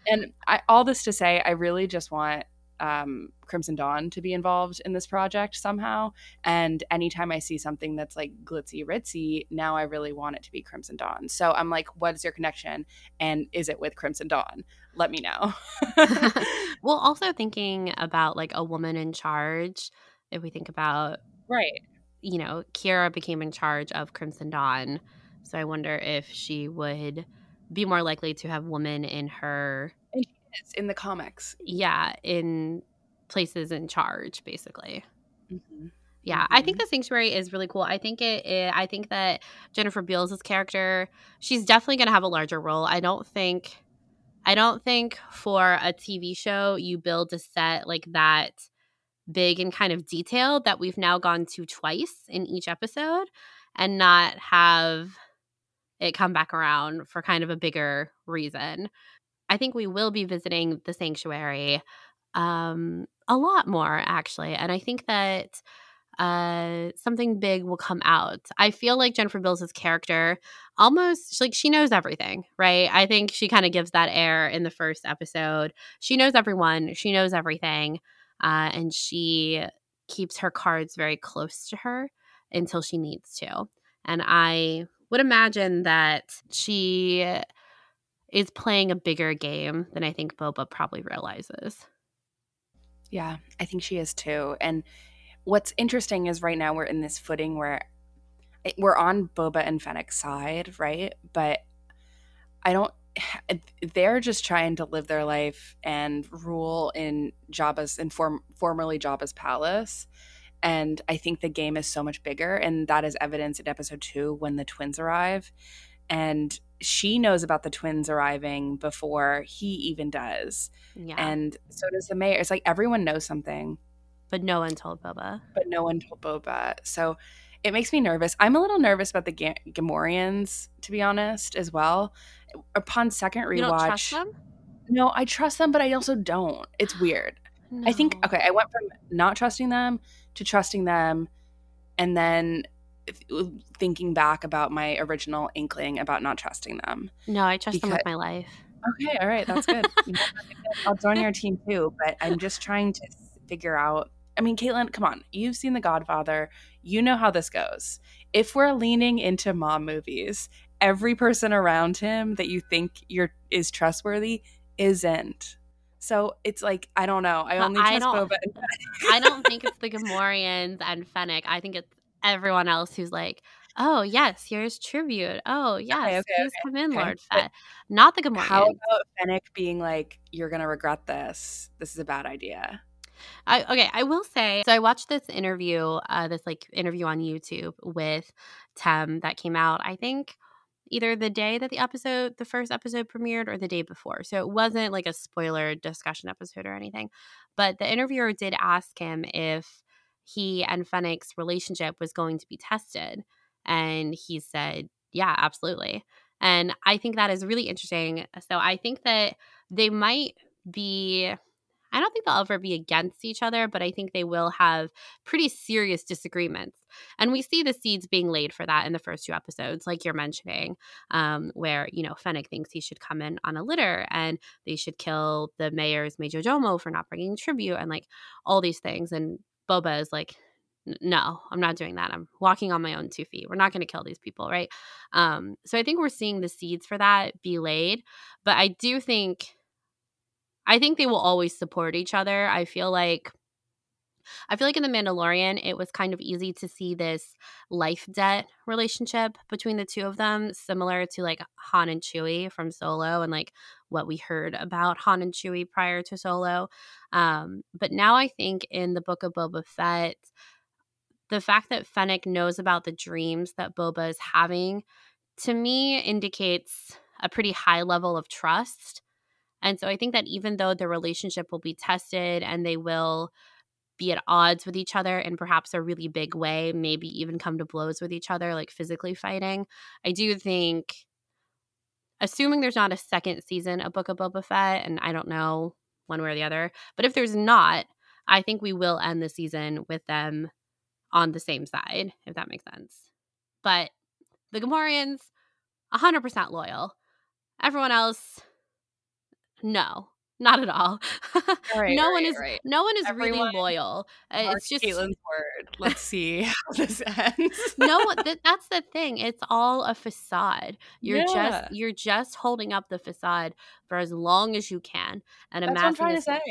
And I, all this to say i really just want um, crimson dawn to be involved in this project somehow. And anytime i see something that's like glitzy ritzy now i really want it to be crimson dawn. So i'm like what is your connection? And is it with crimson dawn? Let me know. *laughs* *laughs* Well, also thinking about like a woman in charge, if we think about, right. you know, Qi'ra became in charge of Crimson Dawn. So I wonder if she would be more likely to have women in her, it's in the comics yeah, in places in charge, basically. Mhm. Yeah, I think Mhm. the sanctuary is really cool. I think it, it I think that Jennifer Beals' character, she's definitely going to have a larger role. I don't think I don't think for a TV show you build a set like that big and kind of detailed that we've now gone to twice in each episode and not have it come back around for kind of a bigger reason. I think we will be visiting the sanctuary um, a lot more, actually. And I think that uh, something big will come out. I feel like Jennifer Beals' character almost like she knows everything, right? I think she kind of gives that air in the first episode. She knows everyone, she knows everything, uh, and she keeps her cards very close to her until she needs to. And I would imagine that she is playing a bigger game than I think Boba probably realizes. Yeah, I think she is too. And what's interesting is right now we're in this footing where eh, we're on Boba and Fennec's side, right? But I don't *sighs* they're just trying to live their life and rule in Jabba's in form, formerly Jabba's palace. And I think the game is so much bigger. And that is evidence in episode two when the twins arrive. And she knows about the twins arriving before he even does. Yeah. And so does the mayor. It's like everyone knows something. But no one told Boba. But no one told Boba. So it makes me nervous. I'm a little nervous about the G- Gamorreans, to be honest, as well. Upon second rewatch, you don't trust them? No, I trust them, but I also don't. It's weird. No. I think okay, I went from not trusting them to trusting them, and then thinking back about my original inkling about not trusting them. No, I trust because, them with my life. Okay, all right, that's good. *laughs* I'll join your team too, but I'm just trying to figure out. I mean, Caitlin, come on, you've seen The Godfather. You know how this goes. If we're leaning into mom movies, every person around him that you think you're is trustworthy isn't. So it's like I don't know. I only trust Boba. I don't think it's the Gamorreans and Fennec. I think it's everyone else who's like, oh yes, here's tribute. Oh yes, okay, okay, please okay, come in, Lord Fett. Not the Gamorreans. How about Fennec being like, you're gonna regret this. This is a bad idea. I, okay, I will say. So I watched this interview, uh, this like interview on YouTube with Tem that came out. I think either the day that the episode, the first episode premiered, or the day before. So it wasn't like a spoiler discussion episode or anything. But the interviewer did ask him if he and Fennec's relationship was going to be tested. And he said, yeah, absolutely. And I think that is really interesting. So I think that they might be I don't think they'll ever be against each other, but I think they will have pretty serious disagreements. And we see the seeds being laid for that in the first two episodes, like you're mentioning, um, where, you know, Fennec thinks he should come in on a litter and they should kill the mayor's majordomo for not bringing tribute and like all these things. And Boba is like, no, I'm not doing that. I'm walking on my own two feet. We're not going to kill these people, right? Um, so I think we're seeing the seeds for that be laid. But I do think, I think they will always support each other. I feel like I feel like in The Mandalorian, it was kind of easy to see this life debt relationship between the two of them, similar to like Han and Chewie from Solo and like what we heard about Han and Chewie prior to Solo. Um, but now I think in the book of Boba Fett, the fact that Fennec knows about the dreams that Boba is having to me indicates a pretty high level of trust. And so I think that even though the relationship will be tested and they will be at odds with each other in perhaps a really big way, maybe even come to blows with each other, like physically fighting, I do think, assuming there's not a second season of Book of Boba Fett, and I don't know one way or the other, but if there's not, I think we will end the season with them on the same side, if that makes sense. But the Gamorreans, 100% loyal. Everyone else, no. Not at all. *laughs* Right, no right, one is. Right. No one is Everyone, really loyal. Uh, it's just Caitlin's word. Let's see how this *laughs* ends. no, th- that's the thing. It's all a facade. You're yeah. just you're just holding up the facade for as long as you can, and that's what I'm trying to say.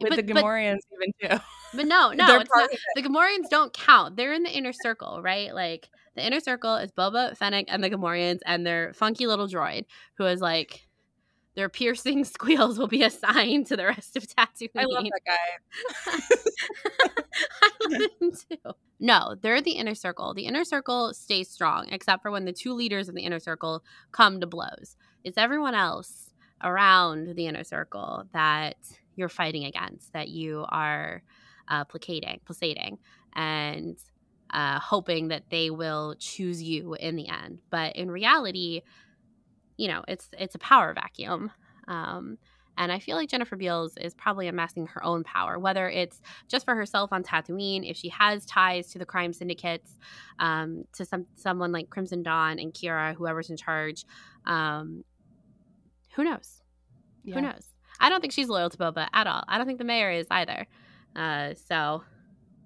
With but, the Gamorreans, but, even too. But no, *laughs* no, not, the Gamorreans don't count. They're in the inner circle, right? Like the inner circle is Boba, Fennec, and the Gamorreans, and their funky little droid who is like their piercing *laughs* squeals will be assigned to the rest of Tatooine. I love that guy. *laughs* I love him too. No, they're the inner circle. The inner circle stays strong, except for when the two leaders of the inner circle come to blows. It's everyone else around the inner circle that you're fighting against, that you are uh, placating, placating, and uh, hoping that they will choose you in the end. But in reality, you know it's it's a power vacuum um, And I feel like Jennifer Beals is probably amassing her own power, whether it's just for herself on Tatooine, if she has ties to the crime syndicates, um, to some someone like Crimson Dawn and Qi'ra, whoever's in charge. Um, who knows? Yeah. Who knows? I don't think she's loyal to Boba at all. I don't think the mayor is either. Uh, so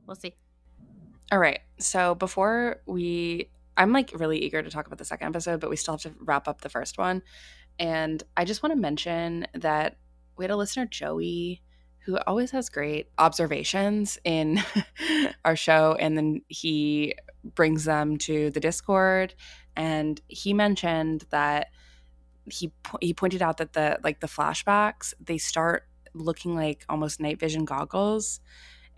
we'll see. All right. So before we, I'm like really eager to talk about the second episode, but we still have to wrap up the first one. And I just want to mention that we had a listener, Joey, who always has great observations in *laughs* our show. And then he brings them to the Discord. And he mentioned that he he pointed out that the like the flashbacks they start looking like almost night vision goggles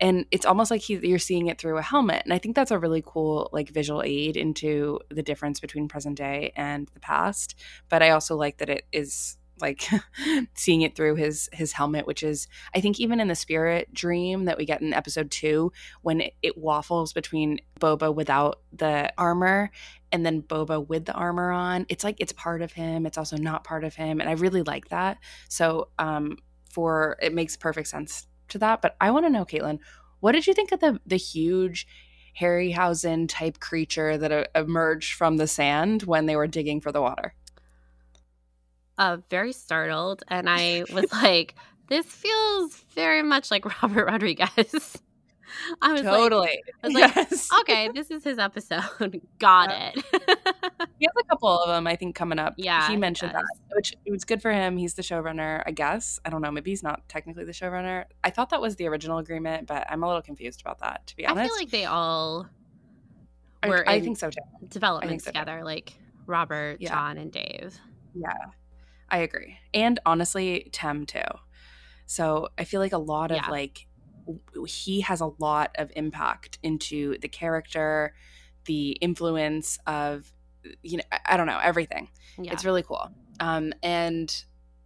and it's almost like he, you're seeing it through a helmet and i think that's a really cool like visual aid into the difference between present day and the past but i also like that it is like *laughs* seeing it through his his helmet which is i think even in the spirit dream that we get in episode 2 when it, it waffles between boba without the armor and then boba with the armor on it's like it's part of him it's also not part of him and i really like that. So um for it makes perfect sense to that, but I want to know, Caitlin, what did you think of the the huge Harryhausen type creature that uh, emerged from the sand when they were digging for the water? Uh, very startled, and I was *laughs* like, "This feels very much like Robert Rodriguez." *laughs* *laughs* I was totally. Like, I was yes. like, *laughs* okay, this is his episode. *laughs* Got yeah. it. he has a couple of them, I think, coming up. Yeah, he mentioned he that, which it was good for him. He's the showrunner, I guess. I don't know. Maybe he's not technically the showrunner. I thought that was the original agreement, but I'm a little confused about that. To be honest, I feel like they all were. I, I think so too. Development so together, too. like Robert, yeah. Jon, and Dave. Yeah, I agree, and honestly, Tem too. So I feel like a lot of yeah. like he has a lot of impact into the character, the influence of you know I, don't know everything. Yeah. It's really cool. Um, and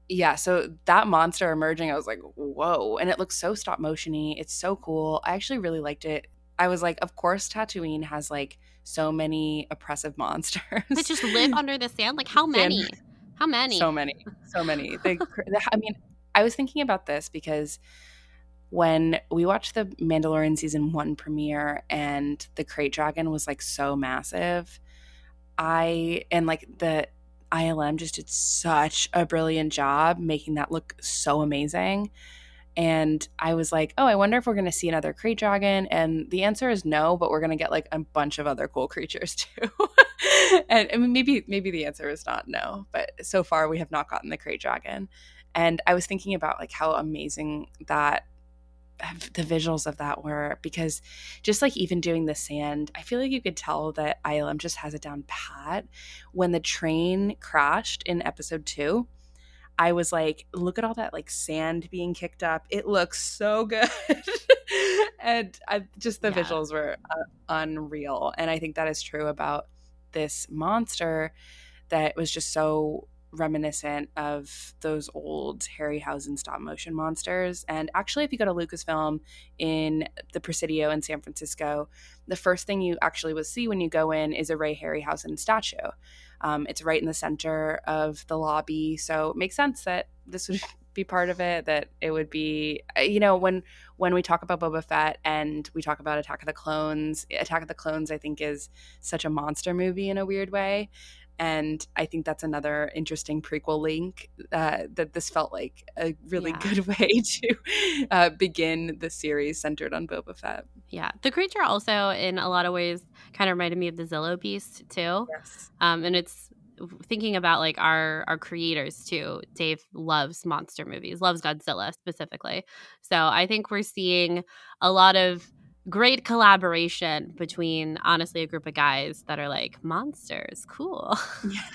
yeah, so that monster emerging, I was like, whoa, and it looks so stop motiony. It's so cool. I actually really liked it. I was like, of course, Tatooine has like so many oppressive *laughs* monsters that just live under the sand. Like how many? How many? So many. So many. *laughs* They, I mean, I was thinking about this because when we watched the Mandalorian season one premiere and the krayt dragon was like so massive, I and like the ILM just did such a brilliant job making that look so amazing. And I was like, oh, I wonder if we're going to see another krayt dragon. And the answer is no, but we're going to get like a bunch of other cool creatures *laughs* too. and I mean, maybe maybe the answer is not no, but so far we have not gotten the krayt dragon. And I was thinking about like how amazing that the visuals of that were because just like even doing the sand, I feel like you could tell that ILM just has it down pat. When the train crashed in episode two, I was like, look at all that like sand being kicked up. It looks so good. *laughs* and I, just the yeah. visuals were uh, unreal. And I think that is true about this monster that was just so reminiscent of those old Harryhausen stop motion monsters. And actually, if you go to Lucasfilm in the Presidio in San Francisco, the first thing you actually will see when you go in is a Ray Harryhausen statue. Um, it's right in the center of the lobby, so it makes sense that this would *laughs* be part of it. That it would be, uh, you know, when when we talk about Boba Fett and we talk about Attack of the Clones, Attack of the Clones, I think is such a monster movie in a weird way and I think that's another interesting prequel link uh, that this felt like a really yeah. good *laughs* way to uh, begin the series centered on Boba Fett. Yeah, the creature also, in a lot of ways, kind of reminded me of the Zillo Beast too. Yes, um, and it's thinking about like our our creators too. Dave loves monster movies, loves Godzilla specifically. So I think we're seeing a lot of great collaboration between honestly a group of guys that are like monsters cool yeah. *laughs*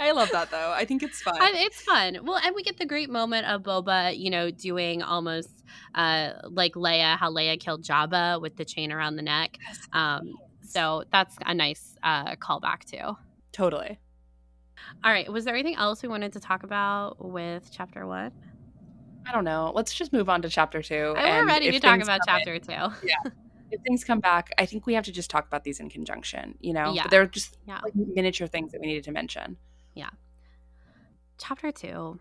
I love that though. I think it's fun. it's fun. Well, and we get the great moment of Boba, you know, doing almost uh, like Leia, how Leia killed Jabba with the chain around the neck. Um, so that's a nice uh, callback too. Totally. All right. Was there anything else we wanted to talk about with chapter one? I don't know. Let's just move on to chapter two. I'm ready to talk about chapter in, two. Yeah. *laughs* If things come back, I think we have to just talk about these in conjunction, you know? Yeah. But they're just yeah. like miniature things that we needed to mention. Yeah. Chapter two.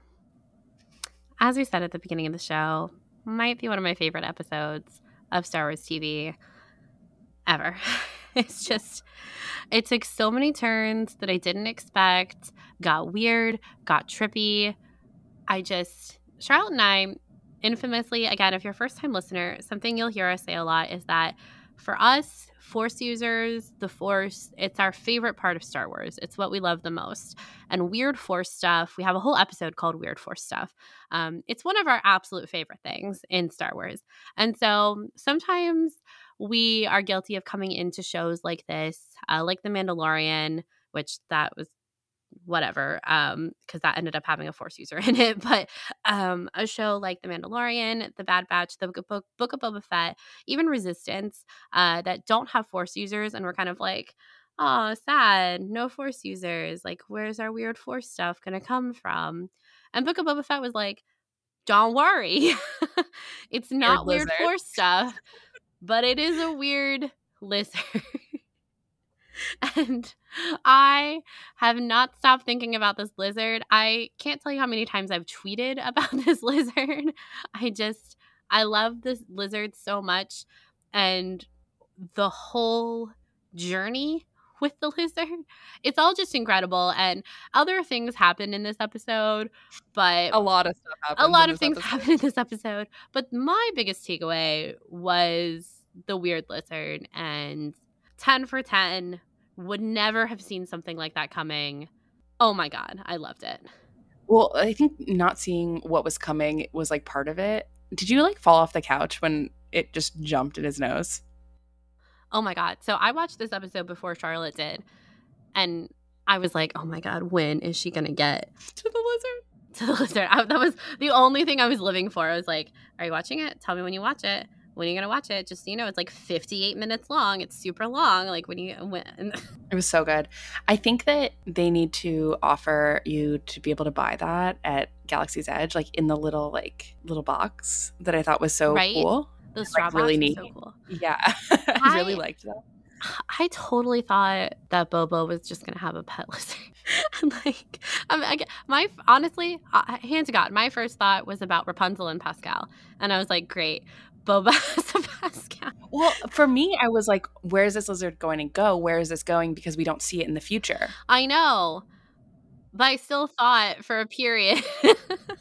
as we said at the beginning of the show, might be one of my favorite episodes of Star Wars TV ever. *laughs* It's just, it took so many turns that I didn't expect, got weird, got trippy. I just, Charlotte and I, infamously, again, if you're a first time listener, something you'll hear us say a lot is that for us, Force users, the Force, it's our favorite part of Star Wars. It's what we love the most. And weird Force stuff, we have a whole episode called Weird Force Stuff. Um, it's one of our absolute favorite things in Star Wars. And so sometimes we are guilty of coming into shows like this, uh, like The Mandalorian, which that was whatever um because that ended up having a force user *laughs* in it but um a show like the mandalorian the bad batch the book, book of boba fett even resistance uh that don't have force users and we're kind of like oh sad no force users like where's our weird force stuff gonna come from? And book of boba fett was like don't worry *laughs* it's not weird, weird force stuff but it is a weird *laughs* lizard *laughs* and I have not stopped thinking about this lizard. I can't tell you how many times I've tweeted *laughs* about this lizard. I just, I love this lizard so much. And the whole journey *laughs* with the lizard, it's all just incredible. And other things happened in this episode, but a lot of stuff happened. A lot of things happen in this episode. But my biggest takeaway was the weird lizard and 10 for 10 would never have seen something like that coming. Oh my god, I loved it. Well, I think not seeing what was coming was like part of it. Did you like fall off the couch when it just jumped in his nose? Oh my god. So I watched this episode before Charlotte did. And I was like, "Oh my god, when is she going to get *laughs* to the lizard?" To the lizard. I, that was the only thing I was living for. I was like, "Are you watching it? Tell me when you watch it." When are you gonna watch it? Just so you know, it's like 58 minutes long. It's super long. Like when you when *laughs* It was so good. I think that they need to offer you to be able to buy that at Galaxy's Edge, like in the little like little box that I thought was so right? cool. The straw like, really neat. So cool. Yeah, I, *laughs* I really liked that. *sighs* I totally thought that Boba was just gonna have a pet lizard. *laughs* like, I mean, my honestly, uh, hands to God, my first thought was about Rapunzel and Pascal, and I was like, great. Boba *laughs* Sebastian. Well, for me, I was like, where is this lizard going to go? Where is this going? Because we don't see it in the future. I know. But I still thought for a period. *laughs*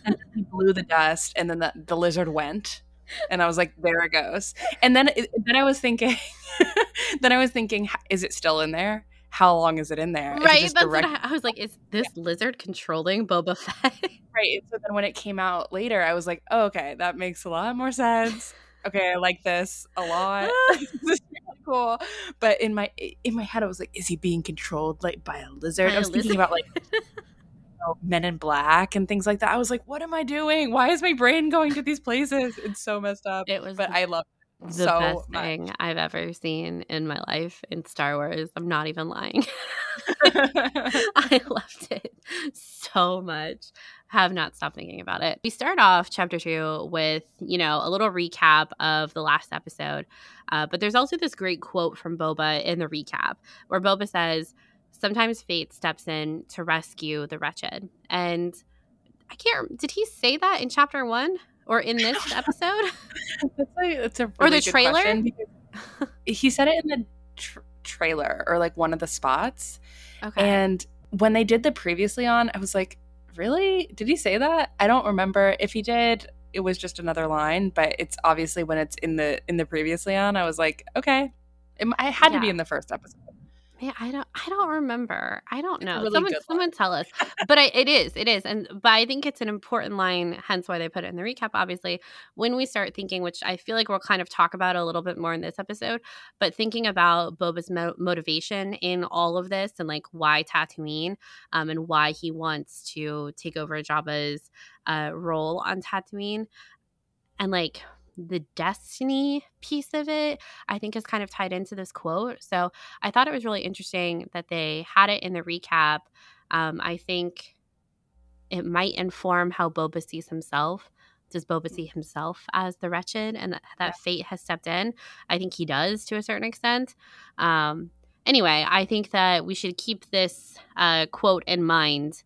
and he blew the dust, and then the, the lizard went. And I was like, there it goes. And then, then I was thinking, *laughs* then I was thinking, is it still in there? How long is it in there? Right. That's direct- I, I, was like, is this lizard controlling Boba Fett? right. So then when it came out later, I was like, oh, okay, that makes a lot more sense okay, I like this a lot. *laughs* *laughs* this is really cool. But in my in my head, I was like, is he being controlled like by a lizard? By I was thinking lizard. about like *laughs* you know, Men in Black and things like that. I was like, what am I doing? Why is my brain going to these places? It's so messed up. It was, but I love the so best much. thing I've ever seen in my life in Star Wars. I'm not even lying. I loved it so much have not stopped thinking about it. We start off chapter two with, you know, a little recap of the last episode. Uh, but there's also this great quote from Boba in the recap where Boba says, Sometimes fate steps in to rescue the wretched. And I can't, did he say that in chapter one or in this *laughs* episode? that's a, that's a really or the trailer? *laughs* he said it in the tr- trailer or like one of the spots. Okay. And when they did the previously on, I was like, really? Did he say that? I don't remember. If he did, it was just another line, but it's obviously when it's in the in the previously on, I was like, okay. It, I had yeah. to be in the first episode. Yeah, I don't. I don't remember. I don't know. Really someone, someone tell us. but I, it is. It is. And but I think it's an important line. Hence why they put it in the recap. Obviously, when we start thinking, which I feel like we'll kind of talk about a little bit more in this episode, but thinking about Boba's mo- motivation in all of this and like why Tatooine, um, and why he wants to take over Jabba's uh, role on Tatooine, and like the destiny piece of it, I think is kind of tied into this quote. So I thought it was really interesting that they had it in the recap. Um, I think it might inform how Boba sees himself. Does Boba see himself as the wretched and that, that fate has stepped in? I think he does to a certain extent. Um, anyway, I think that we should keep this uh, quote in mind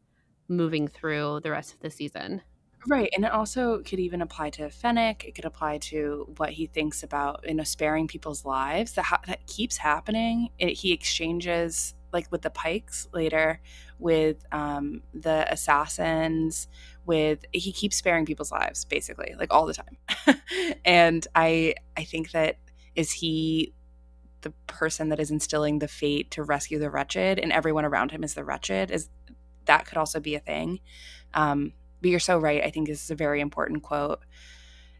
moving through the rest of the season. Right. And it also could even apply to Fennec. It could apply to what he thinks about, you know, sparing people's lives. That, ha- that keeps happening. It, he exchanges, like with the Pikes later, with um, the assassins, with he keeps sparing people's lives, basically, like all the time. *laughs* and I I think that is he the person that is instilling the fate to rescue the wretched and everyone around him is the wretched is that could also be a thing um, but you're so right. I think this is a very important quote.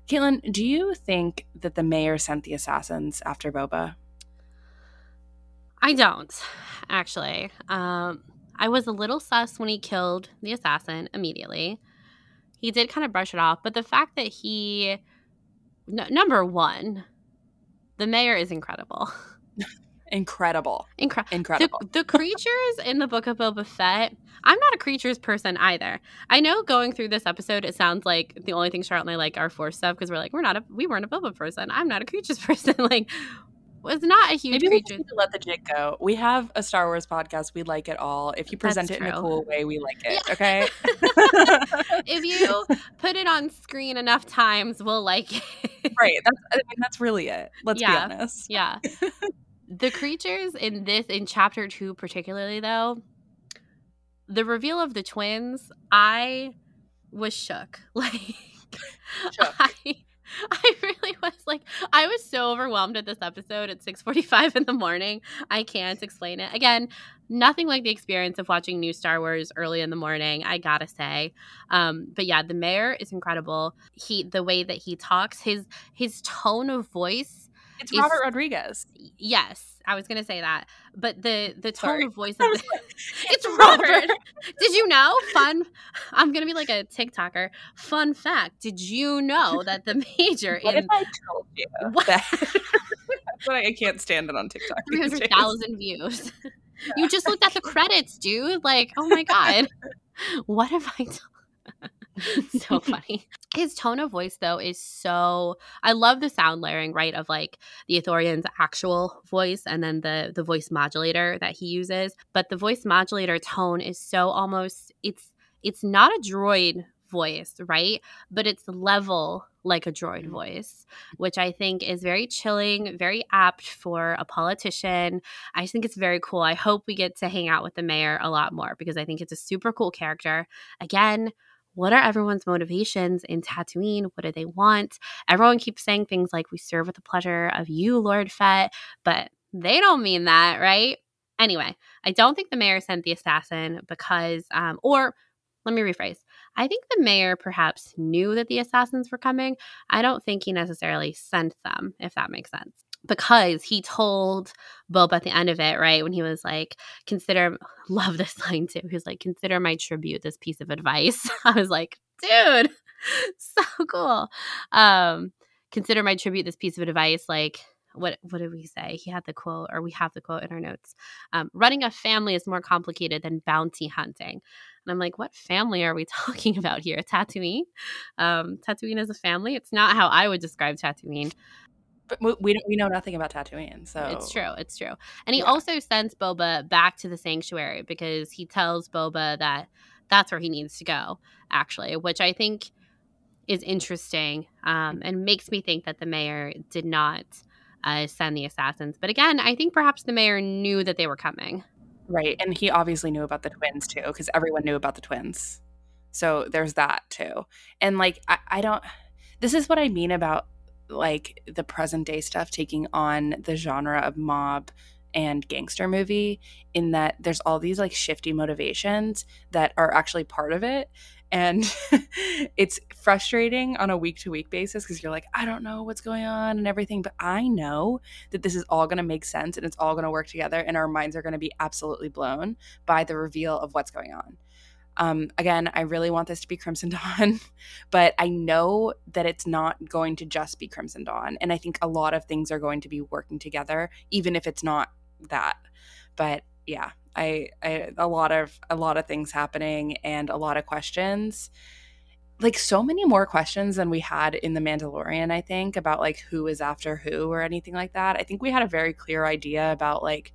Caitlin, do you think that the mayor sent the assassins after Boba? I don't, actually. Um, I was a little sus when he killed the assassin immediately. He did kind of brush it off, but the fact that he, n- number one, the mayor is incredible. *laughs* Incredible. Incre- Incredible. The, the creatures in the Book of Boba Fett, I'm not a creatures person either. I know going through this episode, it sounds like the only thing Charlotte and I like are Force stuff because we're like, we're not a, we weren't a Boba person. I'm not a creatures *laughs* person. like, was not a huge Maybe creature. we need to let the jig go. We have a Star Wars podcast. We like it all. If you present That's it in a cool way, we like it. Yeah. Okay. *laughs* if you put it on screen enough times, we'll like it. right. That's I mean, that's really it. Let's Yeah. be honest. Yeah. *laughs* the creatures in this, in chapter two, particularly, though, the reveal of the twins, I was shook. *laughs* Like, Shook. I. I really was like I was so overwhelmed at this episode at 6:45 in the morning. I can't explain it. Again, nothing like the experience of watching new Star Wars early in the morning, I got to say. Um but yeah, the mayor is incredible. He the way that he talks, his his tone of voice It's Robert Rodriguez. Yes, I was gonna say that, but the the tone Sorry. of voice of the, *laughs* it's Robert. *laughs* Did you know? Fun. I'm gonna be like a TikToker. Fun fact: Did you know that the *laughs* major What if in I told you What? that? I can't stand it on TikTok. three hundred thousand views? You just looked at the credits, dude. Like, oh my god, what have I done? *laughs* so *laughs* funny. His tone of voice, though, is so. I love the sound layering, right, of like the Ithorian's actual voice and then the the voice modulator that he uses. But the voice modulator tone is so almost. It's it's not a droid voice, right? But it's level like a droid Mhm. voice, which I think is very chilling, very apt for a politician. I think it's very cool. I hope we get to hang out with the mayor a lot more because I think it's a super cool character. Again, what are everyone's motivations in Tatooine? What do they want? Everyone keeps saying things like, we serve with the pleasure of you, Lord Fett, but they don't mean that, right? Anyway, I don't think the mayor sent the assassin because, um, or let me rephrase. I think the mayor perhaps knew that the assassins were coming. I don't think he necessarily sent them, if that makes sense. Because he told Bob at the end of it, right, when he was like, consider, *laughs* love this line too. He was like, consider my tribute this piece of advice. *laughs* I was like, dude, *laughs* so cool. Um, consider my tribute this piece of advice. Like, what what did we say? He had the quote, or we have the quote in our notes. Um, running a family is more complicated than bounty hunting. And I'm like, what family are we talking about here? Tatooine? Um, Tatooine is a family. It's not how I would describe Tatooine. But we- we don't, we know nothing about Tatooine, so It's true. It's true. And he Yeah. also sends Boba back to the sanctuary because he tells Boba that that's where he needs to go, actually, which I think is interesting um, and makes me think that the mayor did not uh, send the assassins. But again, I think perhaps the mayor knew that they were coming. Right. And he obviously knew about the twins too, because everyone knew about the twins. So there's that too. And like, I, I don't, this is what I mean about like the present day stuff taking on the genre of mob and gangster movie, in that there's all these like shifty motivations that are actually part of it. And *laughs* it's frustrating on a week to week basis because you're like, I don't know what's going on and everything, but I know that this is all going to make sense and it's all going to work together and our minds are going to be absolutely blown by the reveal of what's going on. Um, again, I really want this to be Crimson *laughs* Dawn, but I know that it's not going to just be Crimson Dawn. And I think a lot of things are going to be working together, even if it's not that. But yeah, I, I a lot of a lot of things happening and a lot of questions like so many more questions than we had in the Mandalorian, I think, about like who is after who or anything like that. I think we had a very clear idea about like,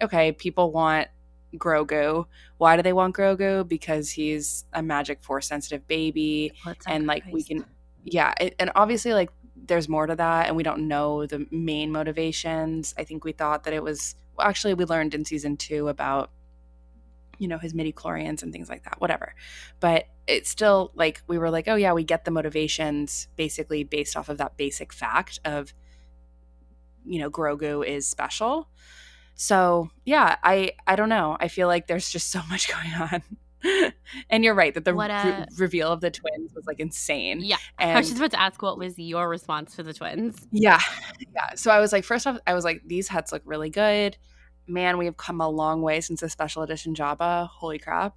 okay, people want Grogu. Why do they want Grogu? Because he's a magic force sensitive baby, and like we can, yeah, it, and obviously like there's more to that, and we don't know the main motivations. I think we thought that it was well, actually we learned in season two about you know his midi chlorians and things like that whatever but it's still like we were like oh yeah we get the motivations basically based off of that basic fact of you know grogu is special so yeah i i don't know. I feel like there's just *laughs* so much going on. And you're right that the a, re- reveal of the twins was like insane. Yeah. And, *laughs* i was just about to ask what was your response to the twins? Yeah. Yeah. So i was like first off i was like these Hutts look really good. Man, we have come a long way since the special edition Jabba. Holy crap.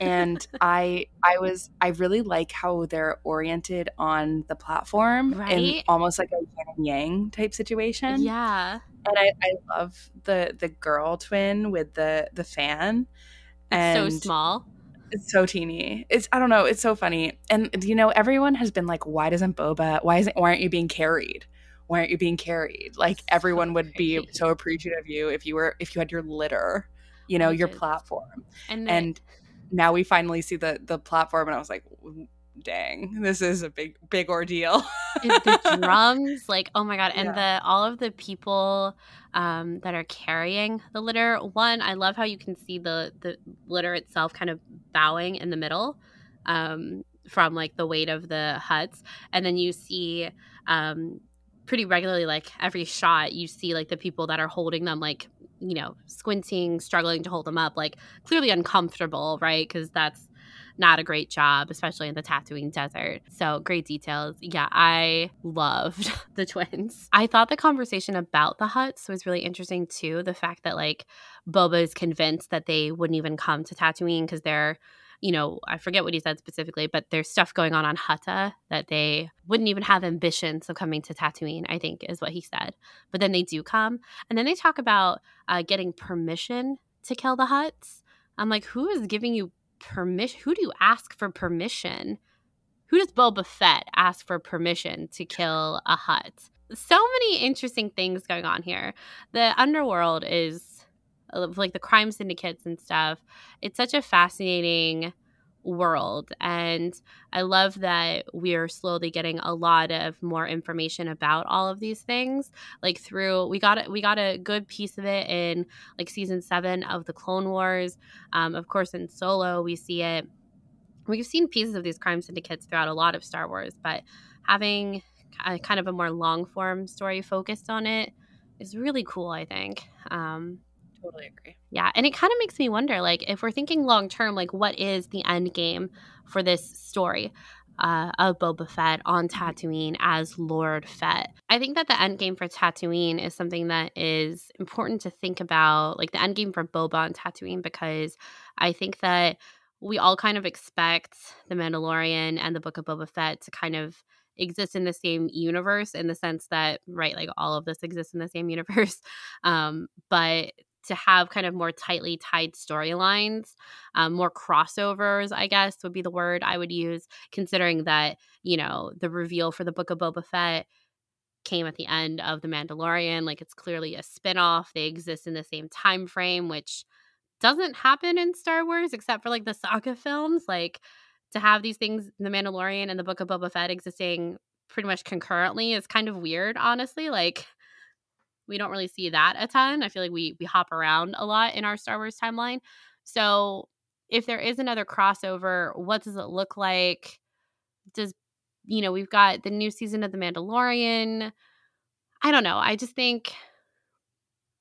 And *laughs* I I was I really like how they're oriented on the platform right? in almost like a yin and yang type situation. Yeah. And I, I love the the girl twin with the the fan. And so small. It's so teeny. It's I don't know. It's so funny. And you know, everyone has been like, "Why doesn't Boba? Why isn't? Why aren't you being carried?" why aren't you being carried? Like everyone would be so appreciative of you if you were if you had your litter, you know, your platform. And, and now we finally see the the platform, and I was like, dang, this is a big big ordeal. the *laughs* drums, like oh my god, and yeah. the all of the people um, that are carrying the litter. One, I love how you can see the the litter itself kind of bowing in the middle. Um, from like the weight of the Hutts and then you see um, pretty regularly like every shot you see like the people that are holding them like you know squinting struggling to hold them up like clearly uncomfortable right? Because that's not a great job especially in the Tatooine desert. So great details. Yeah i loved *laughs* the twins. I thought the conversation about the Hutts was really interesting too. The fact that like boba is convinced that they wouldn't even come to tatooine because they're you know, I forget what he said specifically, but there's stuff going on on Hutta that they wouldn't even have ambitions of coming to Tatooine, I think is what he said. But then they do come. And then they talk about uh, getting permission to kill the Hutts. I'm like, who is giving you permission? Who do you ask for permission? Who does Boba Fett ask for permission to kill a Hutt? So many interesting things going on here. The underworld is of like the crime syndicates and stuff. It's such a fascinating world and i love that we're slowly getting a lot of more information about all of these things. Like through we got we got a good piece of it in like season seven of the clone wars. Um, of course in solo we see it. We've seen pieces of these crime syndicates throughout a lot of star wars but having a, kind of a more long form story focused on it is really cool i think. Um, totally agree. Yeah, and it kind of makes me wonder, like, if we're thinking long term, like, what is the end game for this story? Uh, of Boba Fett on Tatooine as Lord Fett. I think that the end game for Tatooine is something that is important to think about, like the end game for Boba on Tatooine, because I think that we all kind of expect The Mandalorian and the Book of Boba Fett to kind of exist in the same universe in the sense that, right, like all of this exists in the same *laughs* universe. Um, but to have kind of more tightly tied storylines, um, more crossovers, I guess would be the word I would use, considering that, you know, the reveal for the Book of Boba Fett came at the end of The Mandalorian. Like it's clearly a spinoff. They exist in the same time frame, which doesn't happen in Star Wars except for like the saga films. Like to have these things, The Mandalorian and the Book of Boba Fett existing pretty much concurrently is kind of weird, honestly. Like we don't really see that a ton. I feel like we we hop around a lot in our Star Wars timeline. So if there is another crossover, what does it look like? Does you know, we've got the new season of The Mandalorian. I don't know. I just think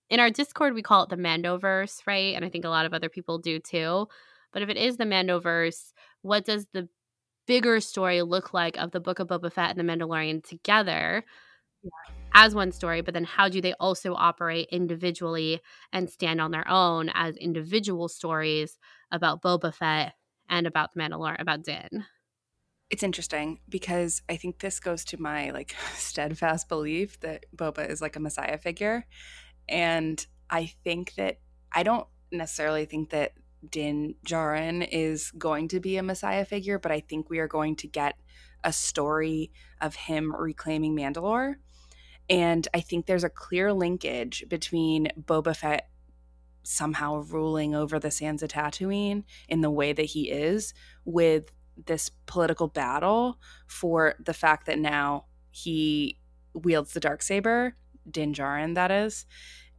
in our Discord we call it the Mandoverse, right? And I think a lot of other people do too. But if it is the Mandoverse, what does the bigger story look like of the Book of Boba Fett and the Mandalorian together? Yeah as one story, but then how do they also operate individually and stand on their own as individual stories about Boba Fett and about the Mandalorian, about Din? It's interesting because I think this goes to my like *laughs* steadfast belief that Boba is like a messiah figure. And I think that I don't necessarily think that Din Djarin is going to be a messiah figure, but I think we are going to get a story of him reclaiming Mandalore and I think there's a clear linkage between Boba Fett somehow ruling over the sands of Tatooine in the way that he is with this political battle for the fact that now he wields the dark saber, Din Djarin that is,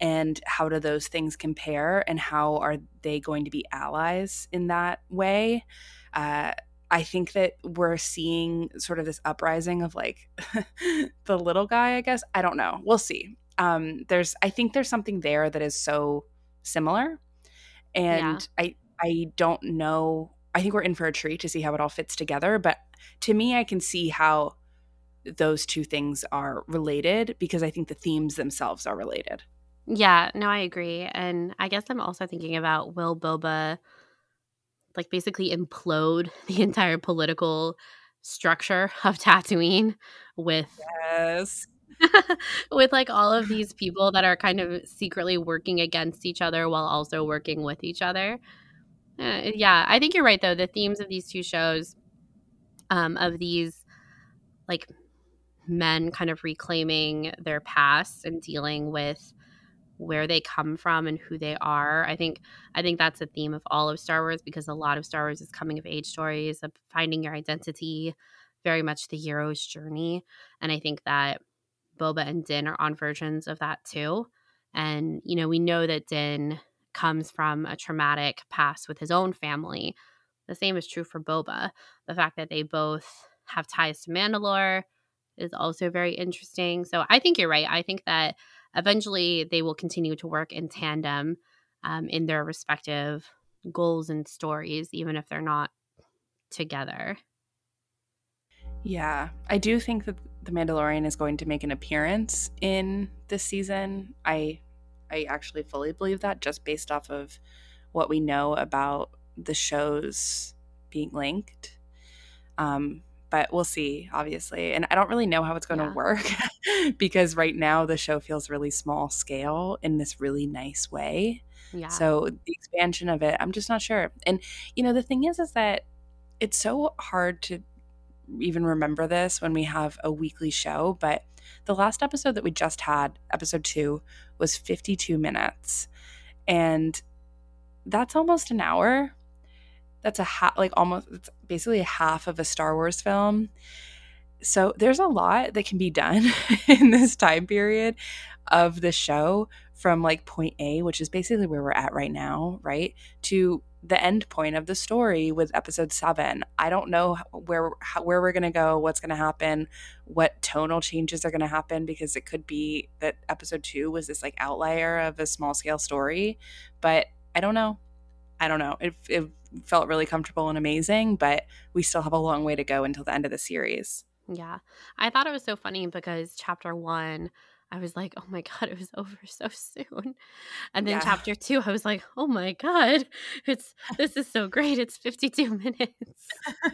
and how do those things compare and how are they going to be allies in that way? Uh, I think that we're seeing sort of this uprising of like *laughs* the little guy, I guess. I don't know. We'll see. Um, there's I think there's something there that is so similar. And yeah. I I don't know. I think we're in for a treat to see how it all fits together. But to me, I can see how those two things are related because I think the themes themselves are related. Yeah, no, I agree. And I guess I'm also thinking about will Boba like basically implode *laughs* the entire political structure *laughs* of Tatooine with yes. *laughs* with like all of these people that are kind of secretly working against each other while also working with each other. Uh, yeah, I think you're right though. The themes of these two shows um of these like men kind of reclaiming their past and dealing with where they come from and who they are. I think I think that's a theme of all of Star Wars because a lot of Star Wars is coming of age stories of finding your identity, very much the hero's journey. And I think that Boba and Din are on versions of that too. And you know, we know that Din comes from a traumatic past with his own family. The same is true for Boba. The fact that they both have ties to Mandalore is also very interesting. So I think you're right. I think that eventually they will continue to work in tandem um, in their respective goals and stories, even if they're not together. Yeah, I do think that the Mandalorian is going to make an appearance in this season. I I actually fully believe that just based off of what we know about the shows being linked. Um, but we'll see, obviously. And I don't really know how it's going yeah. to work *laughs* because right now the show feels really small scale in this really nice way. Yeah. So the expansion of it, I'm just not sure. And you know, the thing is is that it's so hard to even remember this when we have a weekly show, but the last episode that we just had, episode 2, was 52 minutes. And that's almost an hour that's a half like almost it's basically half of a Star Wars film. So there's a lot that can be done *laughs* in this time period of the show from like point A, which is basically where we're at right now, right? To the end point of the story with episode 7. I don't know where how, where we're going to go, what's going to happen, what tonal changes are going to happen because it could be that episode 2 was this like outlier of a small scale story, but I don't know. I don't know. It, it felt really comfortable and amazing, but we still have a long way to go until the end of the series. Yeah. I thought it was so funny because chapter one, I was like, oh my God, it was over *laughs* so soon. And then yeah. chapter two, I was like, oh my God, it's this is so great. It's 52 minutes.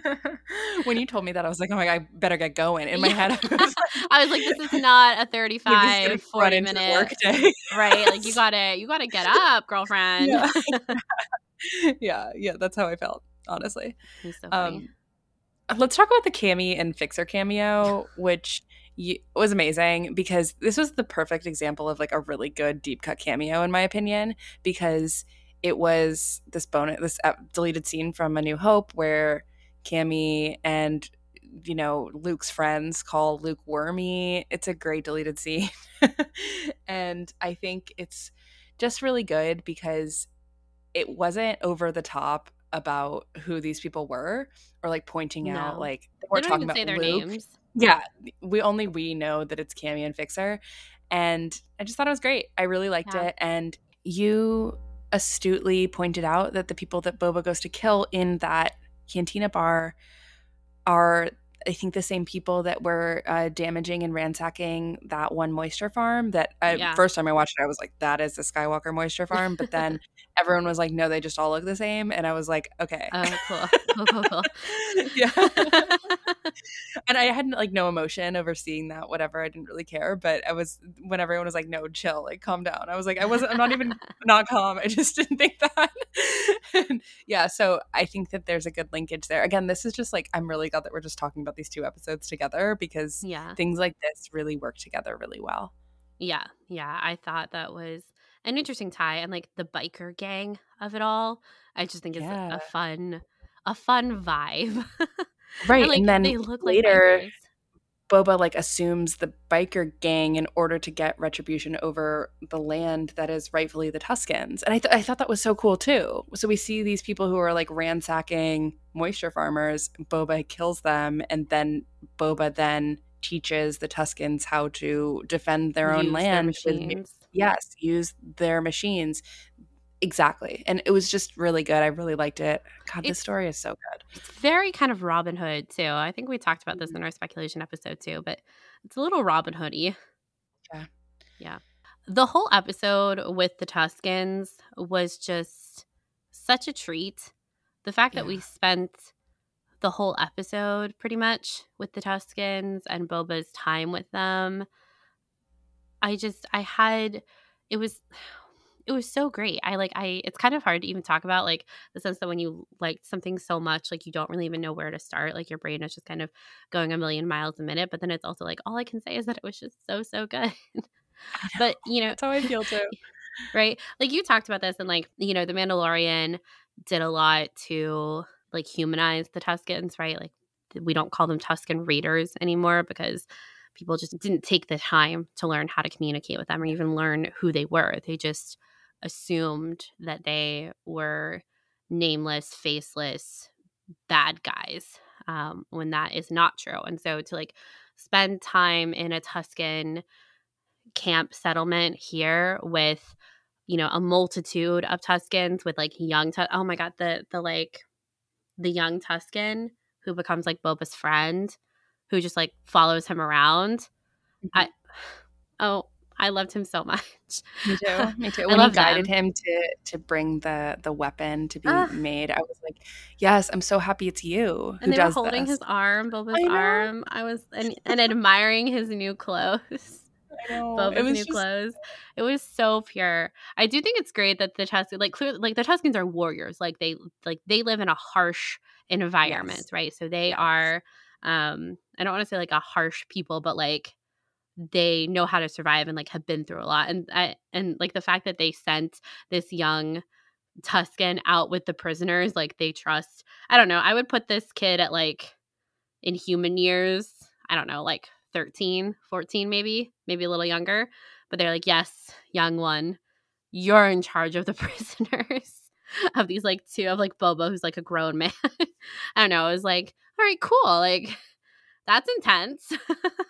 *laughs* when you told me that, I was like, oh my God, I better get going. In my yeah. head, I *laughs* was, like, I was like, this is not a 35, 40 minute day. right. Like you gotta you gotta get up, girlfriend. Yeah. yeah, yeah, that's how I felt, honestly. So um, let's talk about the Camie and Fixer cameo, which was amazing because this was the perfect example of like a really good deep cut cameo, in my opinion, because it was this bonus, this uh, deleted scene from A New Hope where Camie and you know Luke's friends call Luke Wormy. It's a great deleted scene, *laughs* and I think it's just really good because it wasn't over the top about who these people were or like pointing no. out like they weren't talking about their Luke. names. Yeah, we only we know that it's Camie and Fixer, and I just thought it was great. I really liked yeah. it, and you astutely pointed out that the people that Boba goes to kill in that cantina bar are I think the same people that were uh, damaging and ransacking that one moisture farm. That I, yeah. first time I watched it, I was like, "That is the Skywalker moisture *laughs* farm." But then everyone was like, "No, they just all look the same," and I was like, "Okay, oh, cool, *laughs* *laughs* cool, cool, cool." yeah. and I had like no emotion over seeing that. Whatever, I didn't really care. But I was when everyone was like, "No, chill, like calm down." I was like, I wasn't. I'm not even not calm. I just didn't think that. and, yeah, so I think that there's a good linkage there. Again, this is just like I'm really glad that we're just talking about these two episodes together because yeah. things like this really work together really well. Yeah, yeah. I thought that was an interesting tie and like the biker gang of it all. I just think it's Yeah. a fun a fun vibe. *laughs* Right. and, like and then they look later like. Boba like assumes the biker gang in order to get retribution over the land that is rightfully the Tuskens. And I, th- I thought that was so cool too. So we see these people who are like ransacking moisture farmers. Boba kills them, and then Boba then teaches the Tuskens how to defend their own Use land with machines. yes, use their machines. Exactly. And it was just really good. I really liked it. God, this It's- story is so good. It's very kind of Robin Hood too. I think we talked about this Mm-hmm. in our speculation episode too, but it's a little Robin Hoody. Yeah. Yeah. The whole episode with the Tuskens was just such a treat. The fact that we spent the whole episode pretty much with the Tuskens and Boba's time with them. I just I had it was it was so great. I like I it's kind of hard to even talk about like the sense that when you like something so much like you don't really even know where to start. Like your brain is just kind of going a million miles a minute, but then it's also like all I can say is that it was just so so good. *laughs* but, you know, That's how I feel too. *laughs* right? Like you talked about this and like, you know, The Mandalorian did a lot to like humanize the Tuskens, right? Like we don't call them Tusken Raiders anymore because people just didn't take the time to learn how to communicate with them or even learn who they were. They just assumed that they were nameless, faceless, bad guys um, when that is not true. And so to like spend time in a Tusken camp settlement here with you know a multitude of Tuskens with like young Tu- oh my god the the like the young Tusken who becomes like Boba's friend who just like follows him around I *sighs* oh I loved him so much Me *laughs* too. Me too. I When he love guided them. him to to bring the the weapon to be Ah. made, I was like, "Yes, I'm so happy it's you and they were holding this." his arm Boba's I arm I was and, and admiring his new clothes I know. Boba's It was new just clothes. It was so pure. I do think it's great that the Tuskens, like clearly, like the Tuskens are warriors. Like they, like they live in a harsh environment, Yes. right? So they Yes. are. um I don't want to say like a harsh people, but like they know how to survive and like have been through a lot. And I and like the fact that they sent this young Tusken out with the prisoners, like they trust. I don't know. I would put this kid at like in human years, I don't know, like 13, 14 maybe, maybe a little younger. But they're like, yes, young one, you're in charge of the *laughs* prisoners. of these like two of like Boba, who's like a grown man. *laughs* I don't know. It was like, all right, cool. Like that's intense.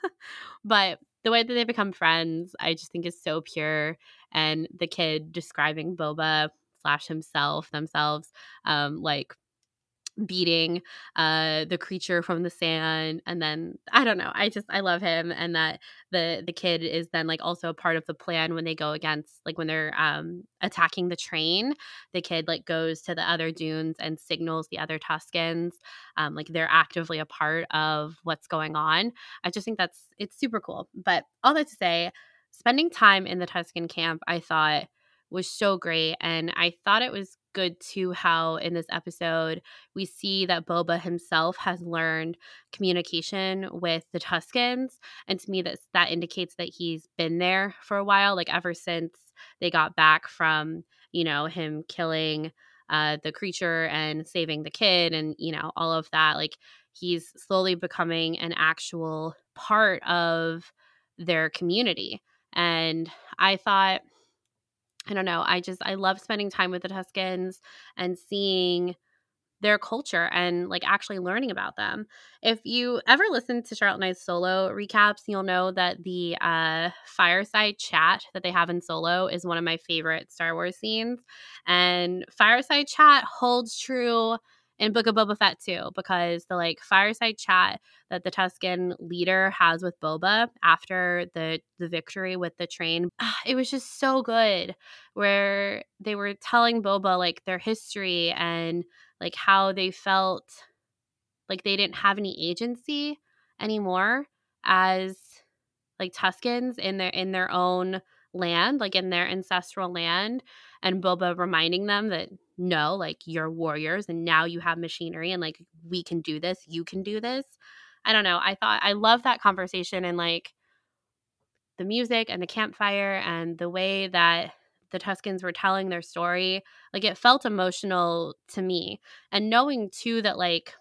*laughs* but the way that they become friends, I just think is so pure. And the kid describing Boba slash himself, themselves, um, like beating uh the creature from the sand and then i don't know i just i love him and that the the kid is then like also a part of the plan when they go against like when they're um attacking the train the kid like goes to the other dunes and signals the other tuskens um like they're actively a part of what's going on. I just think that's it's super cool but all that to say spending time in the tusken camp i thought was so great and i thought it was good too how in this episode we see that Boba himself has learned communication with the Tuskens. And to me, that that indicates that he's been there for a while, like ever since they got back from, you know, him killing uh, the creature and saving the kid and, you know, all of that. Like he's slowly becoming an actual part of their community. And I thought, I don't know. I just I love spending time with the Tuskens and seeing their culture and like actually learning about them. If you ever listen to Charlotte and I's solo recaps, you'll know that the uh, fireside chat that they have in solo is one of my favorite Star Wars scenes. And fireside chat holds true in Book of Boba Fett too, because the like fireside chat that the Tusken leader has with Boba after the the victory with the train, ah, it was just so good. Where they were telling Boba like their history and like how they felt like they didn't have any agency anymore as like Tuskens in their in their own land, like in their ancestral land, and Boba reminding them that no, like you're warriors and now you have machinery and like we can do this, you can do this. I don't know. I thought I love that conversation and like the music and the campfire and the way that the Tuskens were telling their story, like it felt emotional to me. And knowing too that like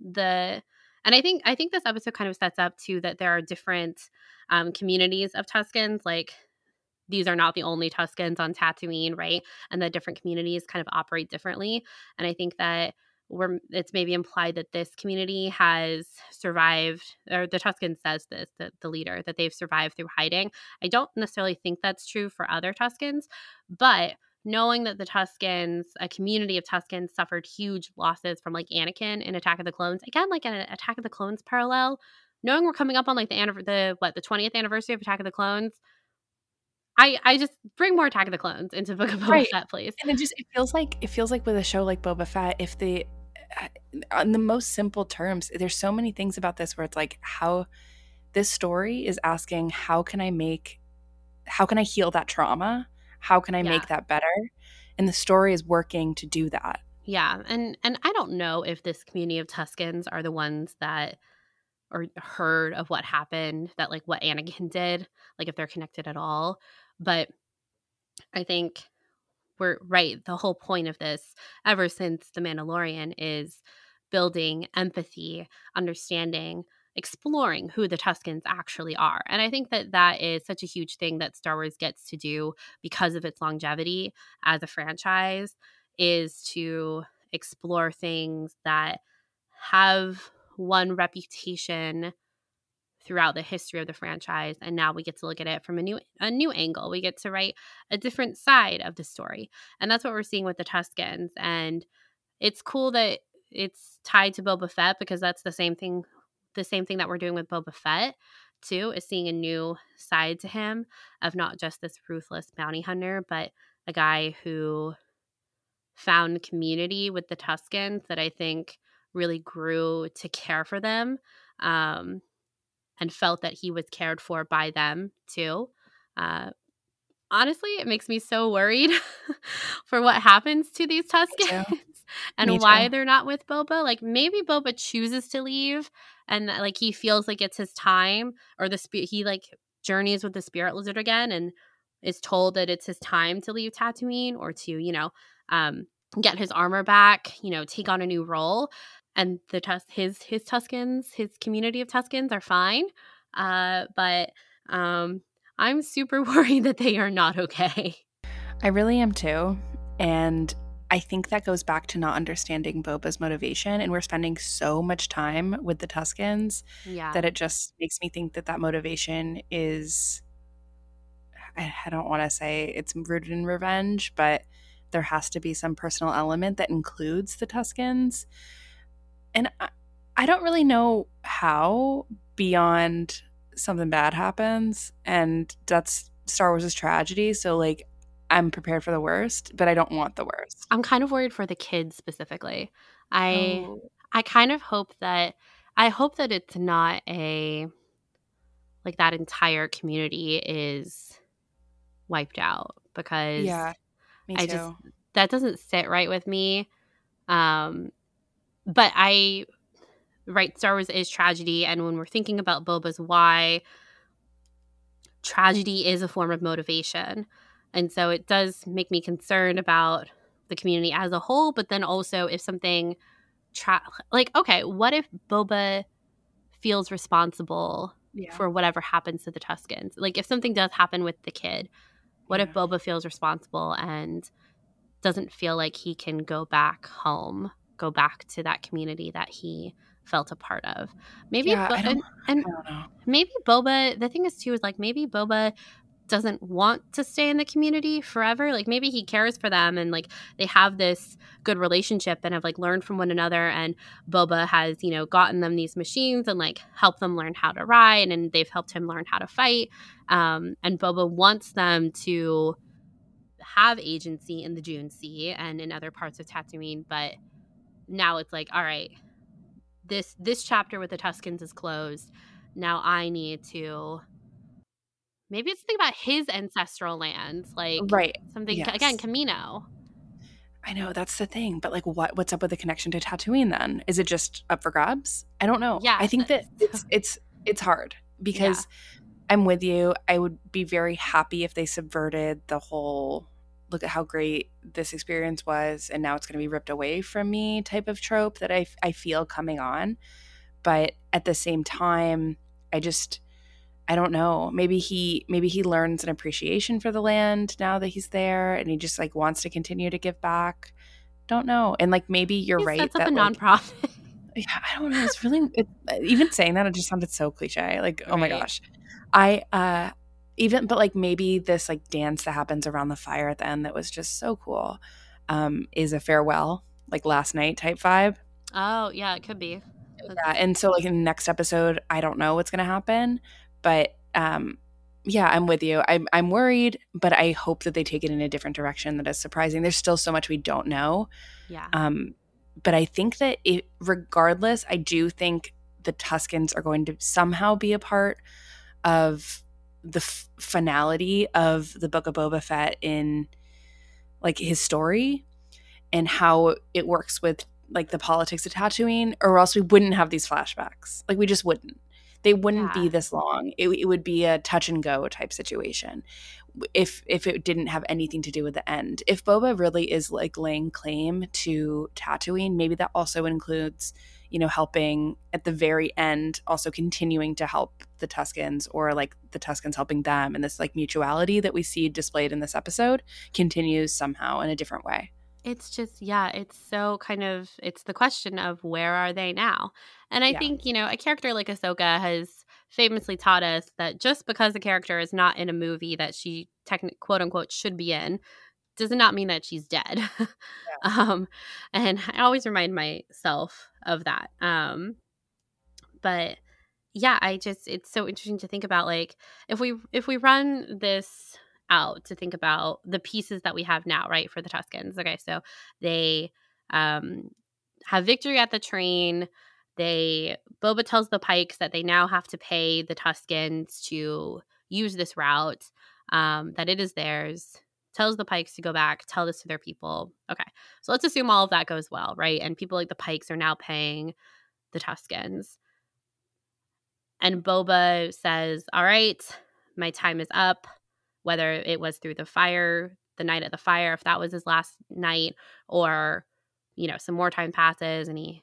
the and I think I think this episode kind of sets up too that there are different um, communities of Tuskens. Like these are not the only Tuskens on Tatooine, right? And the different communities kind of operate differently. And I think that we're it's maybe implied that this community has survived, or the Tusken says this, the, the leader, that they've survived through hiding. I don't necessarily think that's true for other Tuskens, but knowing that the Tuskens, a community of Tuskens, suffered huge losses from like Anakin in Attack of the Clones. Again, like an Attack of the Clones parallel. Knowing we're coming up on like the the what the 20th anniversary of Attack of the Clones, I I just bring more Attack of the Clones into Book of Boba right. Fett, please. And it just it feels like it feels like with a show like Boba Fett, if the on the most simple terms, there's so many things about this where it's like how this story is asking how can I make how can I heal that trauma how can i yeah. make that better and the story is working to do that yeah and and i don't know if this community of tuskens are the ones that or heard of what happened that like what anakin did like if they're connected at all but i think we're right the whole point of this ever since the mandalorian is building empathy understanding exploring who the Tuskens actually are. And I think that that is such a huge thing that Star Wars gets to do because of its longevity as a franchise is to explore things that have one reputation throughout the history of the franchise and now we get to look at it from a new a new angle. We get to write a different side of the story and that's what we're seeing with the tuskens and it's cool that it's tied to Boba Fett because that's the same thing the same thing that we're doing with Boba Fett too is seeing a new side to him of not just this ruthless bounty hunter, but a guy who found community with the Tuskens that I think really grew to care for them um, and felt that he was cared for by them too. Uh, honestly, it makes me so worried *laughs* for what happens to these Tuskens *laughs* and why they're not with Boba. Like maybe Boba chooses to leave and like he feels like it's his time or the spirit he like journeys with the spirit lizard again and is told that it's his time to leave Tatooine or to, you know, um get his armor back, you know, take on a new role. And the Tus- his his Tuskens, his community of Tuskens are fine. Uh but um I'm super *laughs* worried that they are not okay. I really am too. And I think that goes back to not understanding Boba's motivation. And we're spending so much time with the Tuskens yeah. that it just makes me think that that motivation is, I, I don't want to say it's rooted in revenge, but there has to be some personal element that includes the Tuskens. And I, I don't really know how beyond something bad happens and that's Star Wars' tragedy. So like I'm prepared for the worst, but I don't want the worst. I'm kind of worried for the kids specifically. I oh. I kind of hope that I hope that it's not a like that entire community is wiped out because yeah, I just that doesn't sit right with me. Um, but I right, Star Wars is tragedy, and when we're thinking about Boba's why, tragedy is a form of motivation. And so it does make me concerned about the community as a whole, but then also if something tra- like okay, what if Boba feels responsible yeah. for whatever happens to the Tuscans? Like if something does happen with the kid, what yeah. if Boba feels responsible and doesn't feel like he can go back home, go back to that community that he felt a part of. Maybe yeah, Bo- and, and maybe Boba. The thing is too is like maybe Boba doesn't want to stay in the community forever. Like maybe he cares for them and like they have this good relationship and have like learned from one another. And Boba has, you know, gotten them these machines and like helped them learn how to ride and they've helped him learn how to fight. Um, and Boba wants them to have agency in the Dune Sea and in other parts of Tatooine. But now it's like, all right, this this chapter with the Tuskens is closed. Now I need to maybe it's something about his ancestral lands, like right something yes. again Kamino. I know that's the thing, but like, what what's up with the connection to Tatooine? Then is it just up for grabs? I don't know. Yeah, I think that it's it's it's hard *laughs* because. Yeah. I'm with you. I would be very happy if they subverted the whole look at how great this experience was and now it's going to be ripped away from me type of trope that I, I feel coming on. But at the same time, I just I don't know. Maybe he maybe he learns an appreciation for the land now that he's there and he just like wants to continue to give back. Don't know. And like maybe you're he right sets up that a like, nonprofit. *laughs* yeah, I don't know. It's really it, even saying that it just sounded so cliche. Like, oh my gosh. I uh even but like maybe this like dance that happens around the fire at the end that was just so cool um is a farewell, like last night type vibe. oh yeah, it could be. Yeah. And so like in the next episode, I don't know what's gonna happen. But um yeah, I'm with you. I'm I'm worried, but I hope that they take it in a different direction that is surprising. There's still so much we don't know. Yeah. Um, but I think that it, regardless, I do think the Tuskens are going to somehow be a part of the f- finality of the Book of Boba Fett in like his story and how it works with like the politics of Tatooine, or else we wouldn't have these flashbacks. Like we just wouldn't. They wouldn't Yeah. be this long. It, it would be a touch and go type situation if if it didn't have anything to do with the end. If Boba really is like laying claim to Tatooine, maybe that also includes, you know, helping at the very end, also continuing to help the Tuskens or like the Tuskens helping them and this like mutuality that we see displayed in this episode continues somehow in a different way. It's just, yeah, it's so kind of, it's the question of where are they now? And I Yeah. think, you know, a character like Ahsoka has famously taught us that just because a character is not in a movie that she, techni- quote unquote, should be in, does not mean that she's dead. *laughs* um, and I always remind myself of that. Um, but yeah, I just, it's so interesting to think about like, if we, if we run this out to think about the pieces that we have now, right, for the Tuskens. Okay, so they um, have victory at the train. They Boba tells the Pikes that they now have to pay the Tuskens to use this route, um, that it is theirs. Tells the Pikes to go back, tell this to their people. Okay, so let's assume all of that goes well, right? And people like the Pikes are now paying the Tuskens. And Boba says, All right, my time is up whether it was through the fire, the night of the fire, if that was his last night, or, you know, some more time passes and he,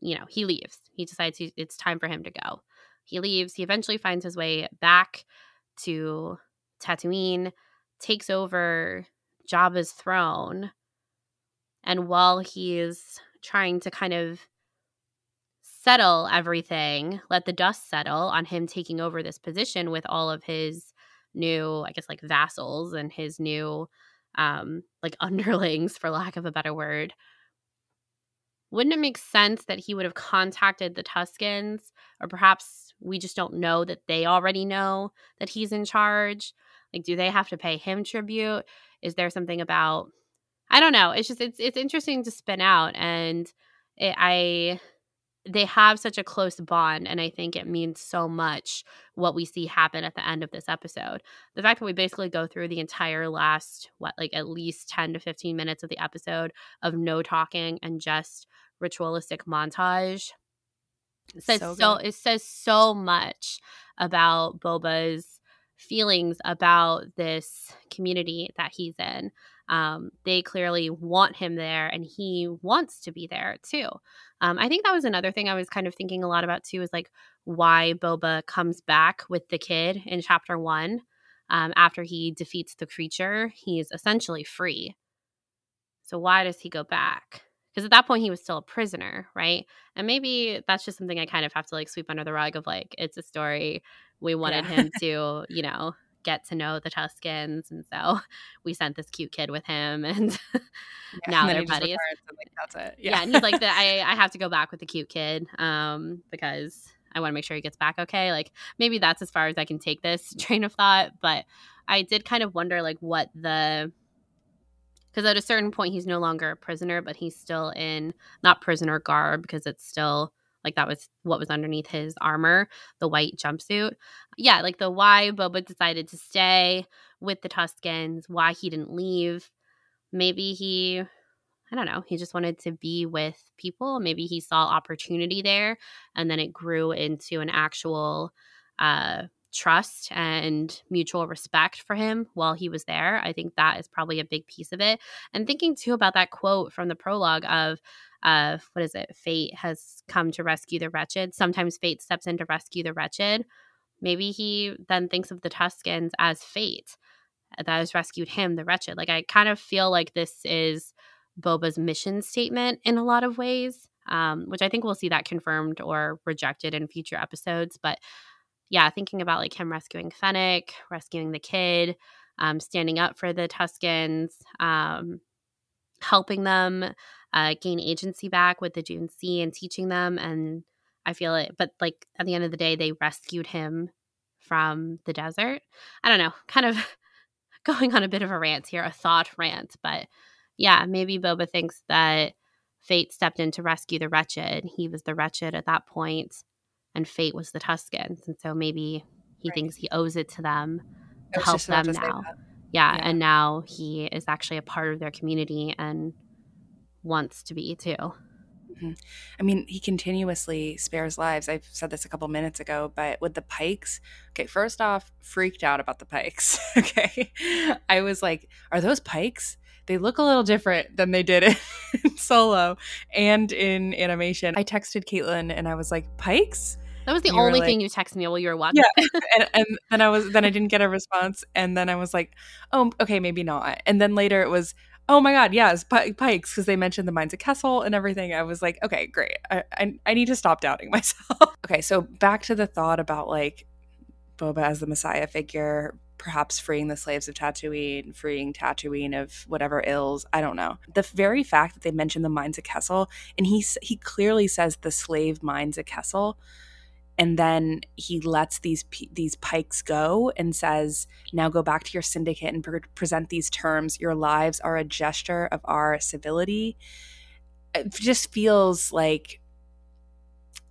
you know, he leaves. He decides he, it's time for him to go. He leaves. He eventually finds his way back to Tatooine, takes over Jabba's throne. And while he's trying to kind of settle everything, let the dust settle on him taking over this position with all of his new, I guess, like vassals and his new, um, like *laughs* underlings, for lack of a better word. Wouldn't it make sense that he would have contacted the Tuskens, or perhaps we just don't know that they already know that he's in charge? Like, do they have to pay him tribute? Is there something about? I don't know. It's just it's it's interesting to spin out, and it, I they have such a close bond and i think it means so much what we see happen at the end of this episode the fact that we basically go through the entire last what like at least 10 to 15 minutes of the episode of no talking and just ritualistic montage says so, So it says so much about boba's feelings about this community that he's in um, they clearly want him there and he wants to be there too um, I think that was another thing I was kind of thinking a lot about too, is like why Boba comes back with the kid in chapter one. Um, after he defeats the creature, he's essentially free. So why does he go back? Because at that point he was still a prisoner, right? And maybe that's just something I kind of have to like sweep under the rug of like it's a story. We wanted Yeah. him *laughs* to, you know, get to know the Tuskens, and so *laughs* we sent this cute kid with him, and *laughs* now and they're buddies. like, that's it. Yeah. and he's like, the, I, I have to go back with the cute kid um, because I want to make sure he gets back okay. Like, maybe that's as far as I can take this train of thought. But I did kind of wonder, like, what the. Because at a certain point, he's no longer a prisoner, but he's still in not prisoner garb because it's still like that was what was underneath his armor, the white jumpsuit. Yeah, like the why Boba decided to stay with the Tuskens, why he didn't leave. Maybe he I don't know. He just wanted to be with people. Maybe he saw opportunity there, and then it grew into an actual uh, trust and mutual respect for him while he was there. I think that is probably a big piece of it. And thinking too about that quote from the prologue of uh what is it? Fate has come to rescue the wretched. Sometimes fate steps in to rescue the wretched. Maybe he then thinks of the Tuskens as fate that has rescued him, the wretched. Like I kind of feel like this is Boba's mission statement in a lot of ways. Um, which I think we'll see that confirmed or rejected in future episodes. But yeah, thinking about like him rescuing Fennec, rescuing the kid, um, standing up for the Tuskens, um, helping them uh, gain agency back with the Dune Sea and teaching them. And I feel it, but like at the end of the day, they rescued him from the desert. I don't know, kind of *laughs* going on a bit of a rant here, a thought rant, but yeah, maybe Boba thinks that fate stepped in to rescue the wretched. He was the wretched at that point and fate was the Tuskens. And so maybe he right. thinks he owes it to them to help them to now. Yeah, yeah, and now he is actually a part of their community and wants to be too. Mm-hmm. I mean, he continuously spares lives. I've said this a couple minutes ago, but with the pikes, okay, first off, freaked out about the pikes. *laughs* okay. I was like, are those pikes? They look a little different than they did *laughs* in solo and in animation. I texted Caitlin and I was like, pikes? That was the only like, thing you texted me while you were watching. Yeah, *laughs* and, and then I was then I didn't get a response, and then I was like, oh, okay, maybe not. And then later it was, oh my god, yes, Pikes, because they mentioned the mines of Kessel and everything. I was like, okay, great. I, I I need to stop doubting *laughs* myself. okay, so back to the thought about like Boba as the Messiah figure, perhaps freeing the slaves of Tatooine, freeing Tatooine of whatever ills. I don't know. The very fact that they mentioned the mines of Kessel, and he he clearly says the slave mines of Kessel and then he lets these these pikes go and says now go back to your syndicate and pre- present these terms your lives are a gesture of our civility it just feels like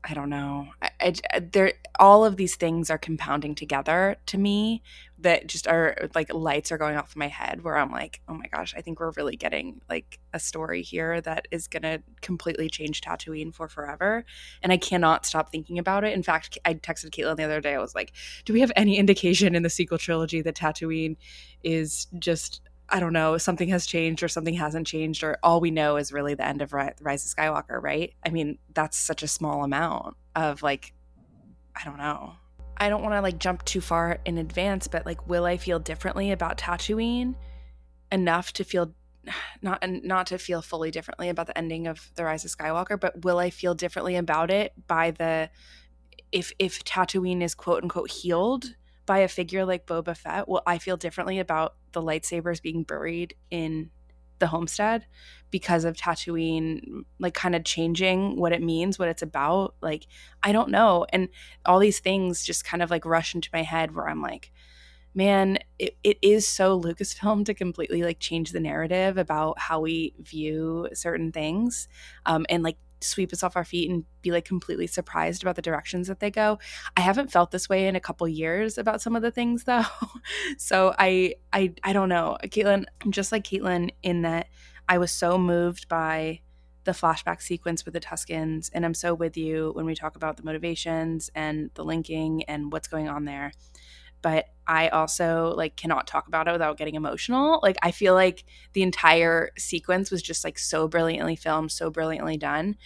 I don't know. I, I, there, all of these things are compounding together to me that just are like lights are going off in my head where I'm like, oh my gosh, I think we're really getting like a story here that is going to completely change Tatooine for forever. And I cannot stop thinking about it. In fact, I texted Caitlin the other day. I was like, do we have any indication in the sequel trilogy that Tatooine is just I don't know, something has changed or something hasn't changed, or all we know is really the end of Rise of Skywalker, right? I mean, that's such a small amount of like, I don't know. I don't want to like jump too far in advance, but like, will I feel differently about Tatooine enough to feel *sighs* not not to feel fully differently about the ending of the Rise of Skywalker, but will I feel differently about it by the if if Tatooine is quote unquote healed by a figure like Boba Fett, will I feel differently about the lightsabers being buried in the homestead because of Tatooine, like kind of changing what it means, what it's about. Like, I don't know. And all these things just kind of like rush into my head where I'm like, man, it, it is so Lucasfilm to completely like change the narrative about how we view certain things. Um, and like sweep us off our feet and be like completely surprised about the directions that they go. I haven't felt this way in a couple years about some of the things *laughs* though. so I I I don't know. Caitlin, I'm just like Caitlin in that I was so moved by the flashback sequence with the Tuskens and I'm so with you when we talk about the motivations and the linking and what's going on there but I also like cannot talk about it without getting emotional. Like I feel like the entire sequence was just like so brilliantly filmed, so brilliantly done.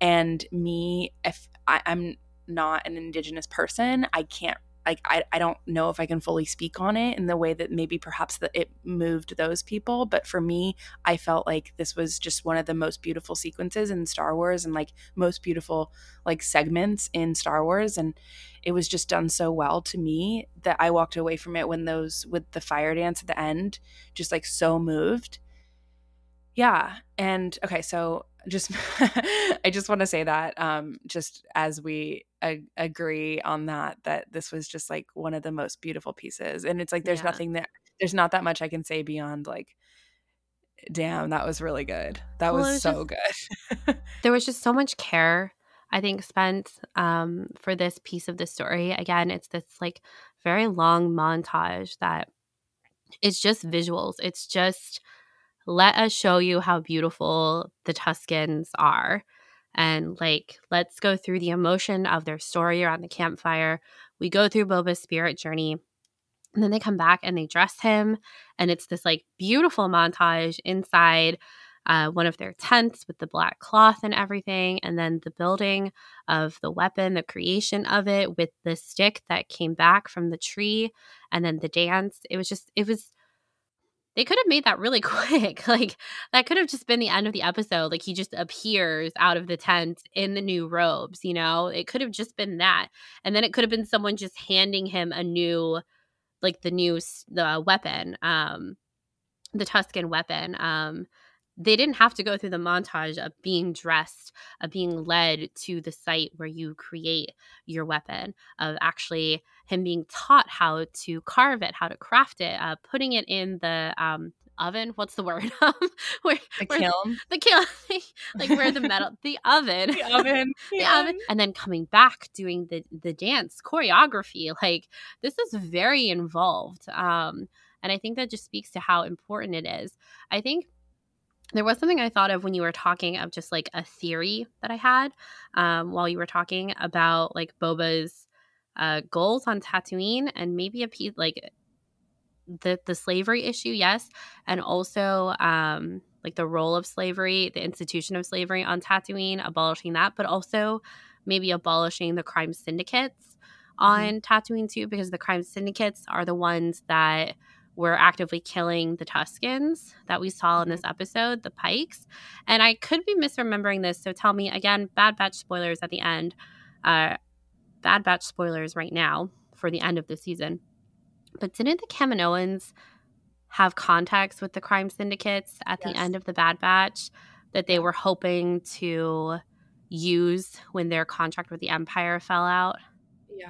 And me, if I, I'm not an indigenous person, I can't like I, I don't know if I can fully speak on it in the way that maybe perhaps that it moved those people. But for me, I felt like this was just one of the most beautiful sequences in Star Wars and like most beautiful like segments in Star Wars. And it was just done so well to me that I walked away from it when those with the fire dance at the end, just like so moved. Yeah. And okay, so just *laughs* I just want to say that um just as we ag- agree on that that this was just like one of the most beautiful pieces and it's like there's yeah. nothing that there's not that much I can say beyond like damn that was really good. That well, was, was, so just, good. *laughs* there was just so much care I think spent um, for this piece of the story. Again, it's this like very long montage that it's just visuals. It's just let us show you how beautiful the Tuskens are. and like let's go through the emotion of their story around the campfire. We go through Boba's spirit journey. And then they come back and they dress him and it's this like beautiful montage inside uh, one of their tents with the black cloth and everything, and then the building of the weapon, the creation of it with the stick that came back from the tree, and then the dance. It was just, it was. They could have made that really *laughs* quick. like that could have just been the end of the episode. Like he just appears out of the tent in the new robes, you know? It could have just been that. And then it could have been someone just handing him a new like the new the weapon um the Tusken weapon um they didn't have to go through the montage of being dressed, of being led to the site where you create your weapon, of actually him being taught how to carve it, how to craft it, uh, putting it in the um, oven. What's the word? *laughs* where, the where, kiln. The kiln. *laughs* like where the metal, the oven. The oven. *laughs* the oven. And then coming back doing the the dance choreography. Like this is very involved. Um, and I think that just speaks to how important it is. I think there was something I thought of when you were talking of just like a theory that I had um, while you were talking about like Boba's uh, goals on Tatooine and maybe a piece like the the slavery issue, yes, and also um, like the role of slavery, the institution of slavery on Tatooine, abolishing that, but also maybe abolishing the crime syndicates mm-hmm. on mm-hmm. Tatooine too, because the crime syndicates are the ones that were actively killing the Tuskens that we saw in this mm-hmm. episode, the Pikes. And I could be misremembering this, so tell me again. Bad Batch spoilers at the end. Uh, Bad Batch spoilers right now for the end of the season. But didn't the Kaminoans have contacts with the crime syndicates at yes. the end of the Bad Batch that they were hoping to use when their contract with the Empire fell out? Yeah.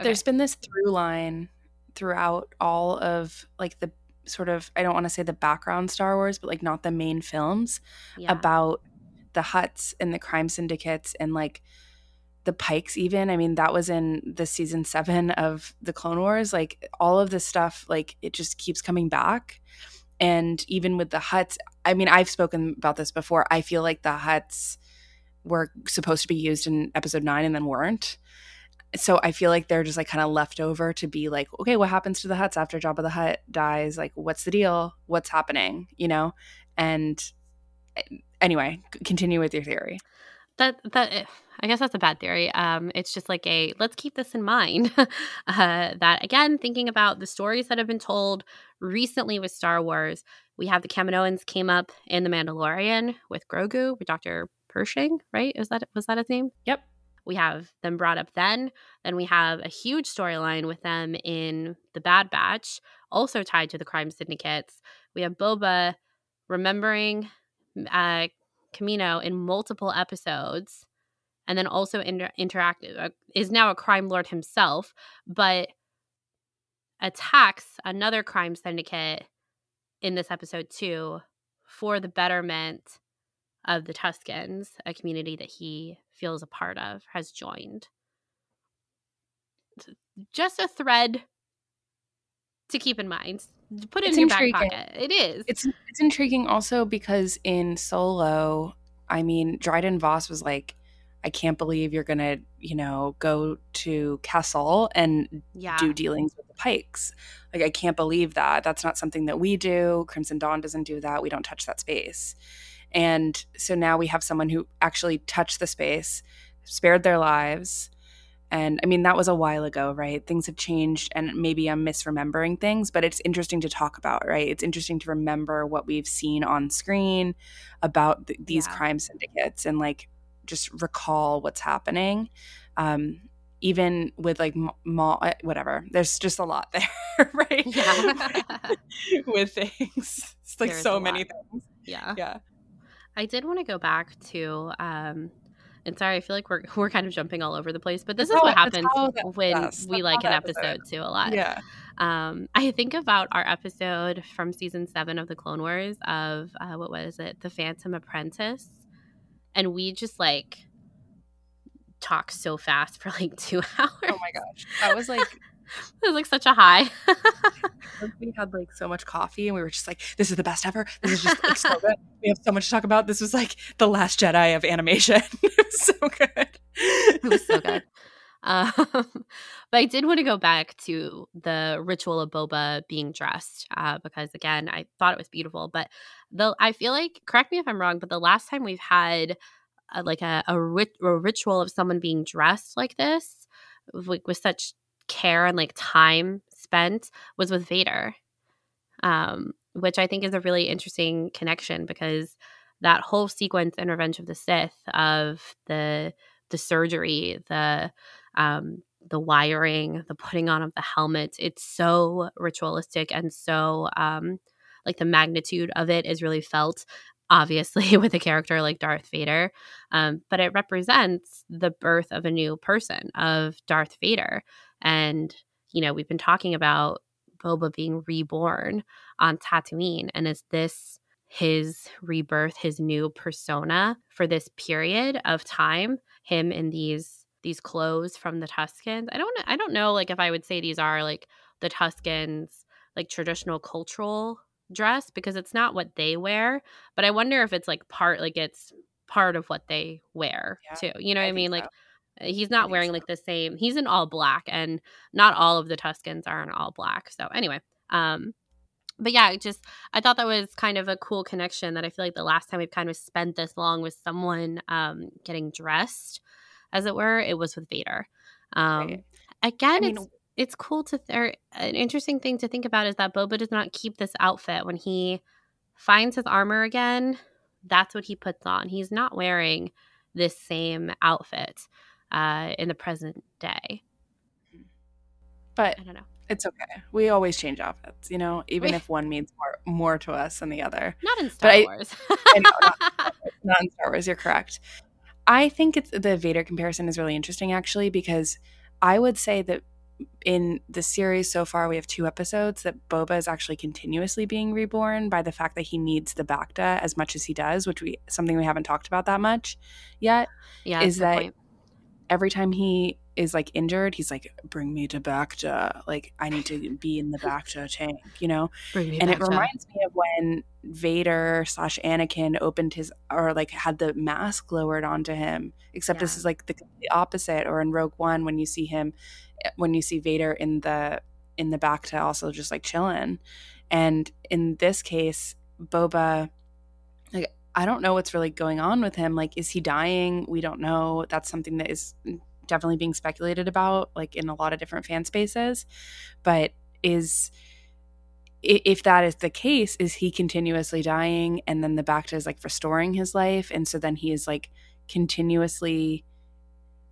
Okay. There's been this through line throughout all of like the sort of I don't want to say the background Star Wars, but like not the main films yeah. about the Hutts and the crime syndicates and like the Pikes even. I mean, that was in the season 7 of the Clone Wars. Like all of this stuff like it just keeps coming back. And even with the Hutts I mean, I've spoken about this before. I feel like the Hutts were supposed to be used in episode 9 and then weren't so I feel like they're just like kind of left over to be like, okay, what happens to the Hutts after Jabba the Hutt dies? Like, what's the deal? What's happening? You know? And eh, anyway, continue with your theory. That that eh, I guess that's a bad theory. Um, it's just like a let's keep this in mind. *laughs* uh, that again, thinking about the stories that have been told recently with Star Wars, we have the Kaminoans came up in the Mandalorian with Grogu with Doctor Pershing, right? Is that was that his name? Yep. We have them brought up then. Then we have a huge storyline with them in The Bad Batch, also tied to the crime syndicates. We have Boba remembering uh, Kamino in multiple episodes, and then also inter- interactive uh, is now a crime lord himself, but attacks another crime syndicate in this episode too for the betterment of the Tuskens, a community that he feels a part of, has joined. Just a thread to keep in mind. Put it it's in your intriguing. back pocket. It is. It's it's intriguing also because in Solo, I mean, Dryden Voss was like, I can't believe you're gonna, you know, go to Kessel and yeah. do dealings with the Pikes. Like, I can't believe that. That's not something that we do. Crimson Dawn doesn't do that. We don't touch that space. And so now we have someone who actually touched the space, spared their lives. And I mean, that was a while ago, right? Things have changed, and maybe I'm misremembering things, but it's interesting to talk about, right? It's interesting to remember what we've seen on screen about th- these yeah. crime syndicates and like just recall what's happening. Um, even with like Maul, uh, whatever, there's just a lot *laughs* there, right? Yeah. *laughs* with things, it's like There's so many lot. things. Yeah. Yeah. I did want to go back to um and sorry, I feel like we're *laughs* we're kind of jumping all over the place, but this that's is what happens when we like an episode. episode too a lot. Yeah. Um, I think about our episode from season seven of the Clone Wars of uh, what was it, The Phantom Apprentice, and we just like talk so fast *laughs* for like two hours. Oh my gosh, that was like was like such a high. *laughs* we had like so much coffee and we were just like, this is the best ever. This is just like, so good. We have so much to talk about. This was like the last Jedi of animation. *laughs* it was so good. It was so good. Um, but I did want to go back to the ritual of Boba being dressed uh, because, again, I thought it was beautiful. But the I feel like, correct me if I'm wrong, but the last time we've had a, like a, a, rit- a ritual of someone being dressed like this, like with such care and like time spent, was with Vader. Um, which I think is a really interesting connection because that whole sequence in Revenge of the Sith of the the surgery, the um, the wiring, the putting on of the helmet. It's so ritualistic and so um, like the magnitude of it is really felt. Obviously, *laughs* with a character like Darth Vader, um, but it represents the birth of a new person, of Darth Vader. And, you know, we've been talking about Boba being reborn on Tatooine. And is this his rebirth, his new persona for this period of time? Him in these these clothes from the Tuskens. I don't I don't know like if I would say these are like the Tuskens like traditional cultural dress because it's not what they wear, but I wonder if it's like part like it's part of what they wear yeah, too. You know what I, I mean? Like he's not wearing so. like the same. He's in all black and not all of the Tuskens are in all black. So anyway, um but yeah, just I thought that was kind of a cool connection that I feel like the last time we've kind of spent this long with someone um getting dressed as it were, it was with Vader. Um, right. Again, I mean, it's it's cool to th- an interesting thing to think about is that Boba does not keep this outfit when he finds his armor again. That's what he puts on. He's not wearing this same outfit uh, in the present day. But I don't know. It's okay. We always change outfits, you know, even if one means more more to us than the other. Not in Star Wars. *laughs* I know, not, *laughs* not in Star Wars. You're correct. I think it's the Vader comparison is really interesting actually because I would say that in the series so far we have two episodes that Boba is actually continuously being reborn by the fact that he needs the Bacta as much as he does, which we something we haven't talked about that much yet. Yeah, is that point. Every time he is like injured, he's like, "Bring me to Bacta. Like I need to *laughs* be in the Bacta tank," you know. and it reminds me of when Vader slash Anakin opened his or like had the mask lowered onto him. Except yeah. this is like the complete opposite. Or in Rogue One, when you see him, eh, when you see Vader in the in the Bacta, also just like chilling. And in this case, Boba, I don't know what's really going on with him. Like, is he dying? We don't know. That's something that is definitely being speculated about, like in a lot of different fan spaces. But is if that is the case, is he continuously dying and then the Bacta is like restoring his life? And so then he is like continuously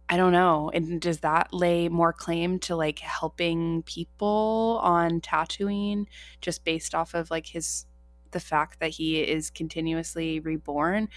I don't know. And does that lay more claim to like helping people on Tatooine just based off of like his the fact that he is continuously reborn?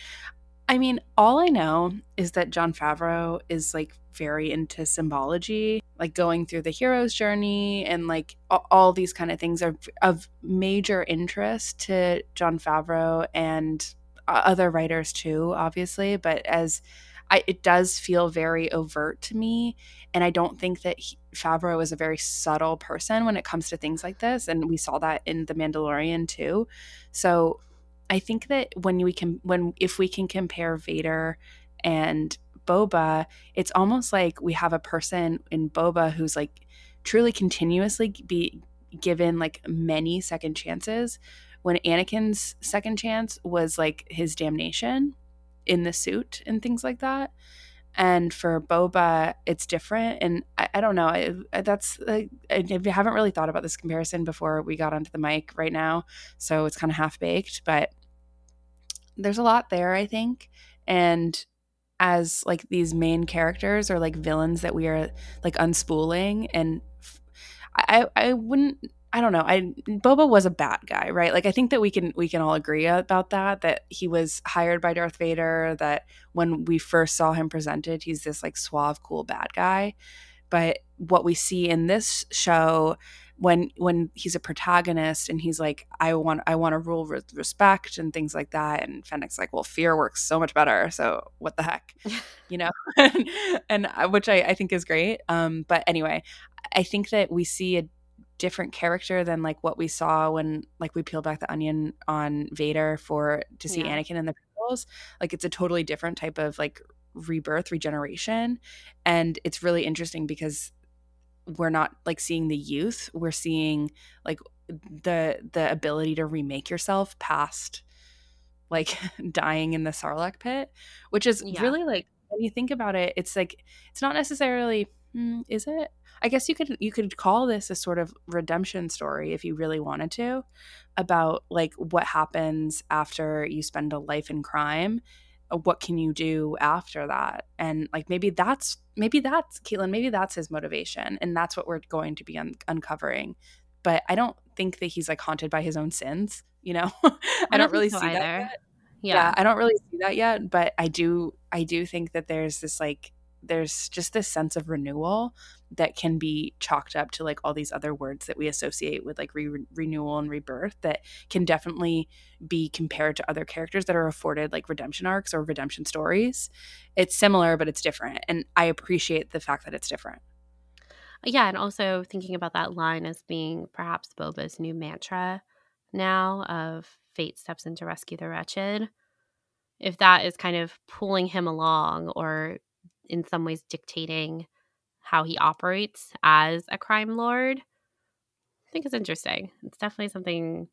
I mean, all I know is that Jon Favreau is like very into symbology, like going through the hero's journey and like all, these kind of things are of major interest to Jon Favreau and uh, other writers too, obviously. But as I, it does feel very overt to me, and I don't think that he, Favreau is a very subtle person when it comes to things like this, and we saw that in The Mandalorian too. So I think that when we can when if we can compare Vader and Boba, it's almost like we have a person in Boba who's like truly continuously be given like many second chances when Anakin's second chance was like his damnation in the suit and things like that. And for Boba, it's different. And I, I don't know. I, I, that's like, I, haven't really thought about this comparison before we got onto the mic right now. So it's kind of half baked. But there's a lot there, I think. And as like these main characters or like villains that we are like unspooling and I I wouldn't I don't know. I Boba was a bad guy, right? Like I think that we can we can all agree about that that he was hired by Darth Vader that when we first saw him presented, he's this like suave cool bad guy. But what we see in this show when when he's a protagonist and he's like i want i want to rule with respect and things like that and fennec's like well fear works so much better so what the heck *laughs* you know *laughs* and, and which I, I think is great um but anyway i think that we see a different character than like what we saw when like we peeled back the onion on Vader for to see Yeah. Anakin in the prequels. Like it's a totally different type of like rebirth, regeneration, and it's really interesting because we're not like seeing the youth, we're seeing like the the ability to remake yourself past like *laughs* dying in the Sarlacc pit, which is Yeah. really like when you think about it, it's like it's not necessarily hmm, is it? I guess you could you could call this a sort of redemption story if you really wanted to about like what happens after you spend a life in crime. uh, What can you do after that? And like maybe that's maybe that's Caitlin, maybe that's his motivation, and that's what we're going to be un- uncovering. But I don't think that he's like haunted by his own sins. You know, *laughs* I, don't, really so see that yet Yeah. yeah i don't really see that yet but i do i do think that there's this like there's just this sense of renewal that can be chalked up to like all these other words that we associate with like re- renewal and rebirth that can definitely be compared to other characters that are afforded like redemption arcs or redemption stories it's similar but it's different and i appreciate the fact that it's different Yeah, and also thinking about that line as being perhaps Boba's new mantra now of fate steps in to rescue the wretched. If that is kind of pulling him along or in some ways dictating how he operates as a crime lord, I think it's interesting. It's definitely something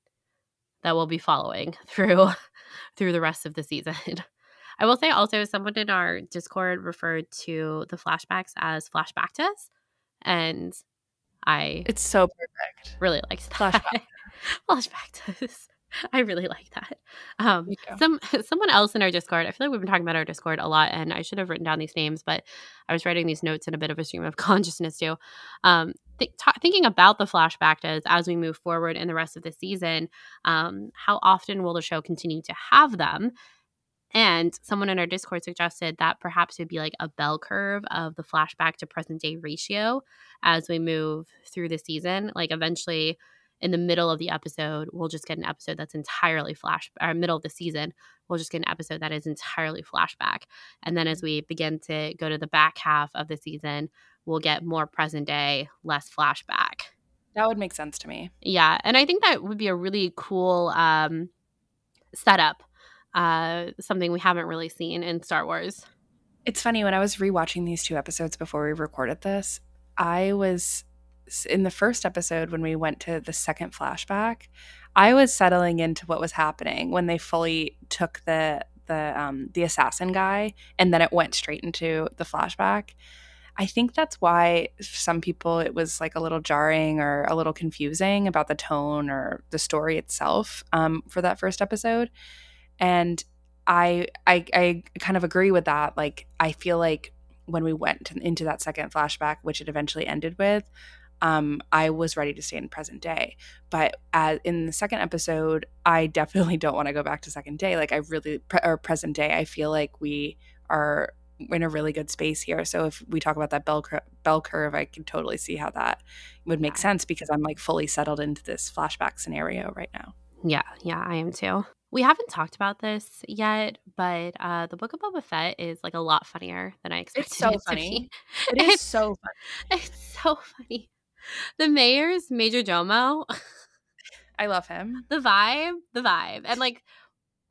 that we'll be following *laughs* through through the rest of the season. *laughs* I will say also someone in our Discord referred to the flashbacks as flashbactas and I it's so perfect really liked *laughs* that. Flashback. Flashbactas. *laughs* I really like that. Um, some *laughs* someone else in our Discord. I feel like we've been talking about our Discord a lot, and I should have written down these names, but I was writing these notes in a bit of a stream of *laughs* consciousness too. Um, th- ta thinking about the flashbacks as we move forward in the rest of the season, um, how often will the show continue to have them? And someone in our Discord suggested that perhaps it would be like a bell curve of the flashback to present day ratio as we move through the season. Like eventually, in the middle of the episode, we'll just get an episode that's entirely flash, or middle of the season, we'll just get an episode that is entirely flashback. And then as we begin to go to the back half of the season, we'll get more present day, less flashback. that would make sense to me Yeah, and I think that would be a really cool um, setup. Uh, something we haven't really seen in Star Wars. It's funny when I was rewatching these two episodes before we recorded this, I was in the first episode when we went to the second flashback, I was settling into what was happening when they fully took the the um the assassin guy and then it went straight into the flashback. I think that's why some people it was like a little jarring or a little confusing about the tone or the story itself um, for that first episode. And I, I I kind of agree with that. Like I feel like when we went to, into that second flashback, which it eventually ended with, um, I was ready to stay in present day. But as, in the second episode, I *laughs* definitely don't want to go back to second day. Like I really pre- or present day. I feel like we are in a really good space here. So if we talk about that bell cur- bell curve, I can totally see how that would make Yeah. sense because I'm like fully settled into this flashback scenario right now. Yeah, yeah, I am too. We haven't talked about this yet, but uh, the Book of Boba Fett is like a lot funnier than I expected It's so it funny. It *laughs* is It's- so fun. *laughs* It's so funny. *laughs* The mayor's Major Domo, I love him. the vibe, the vibe, and like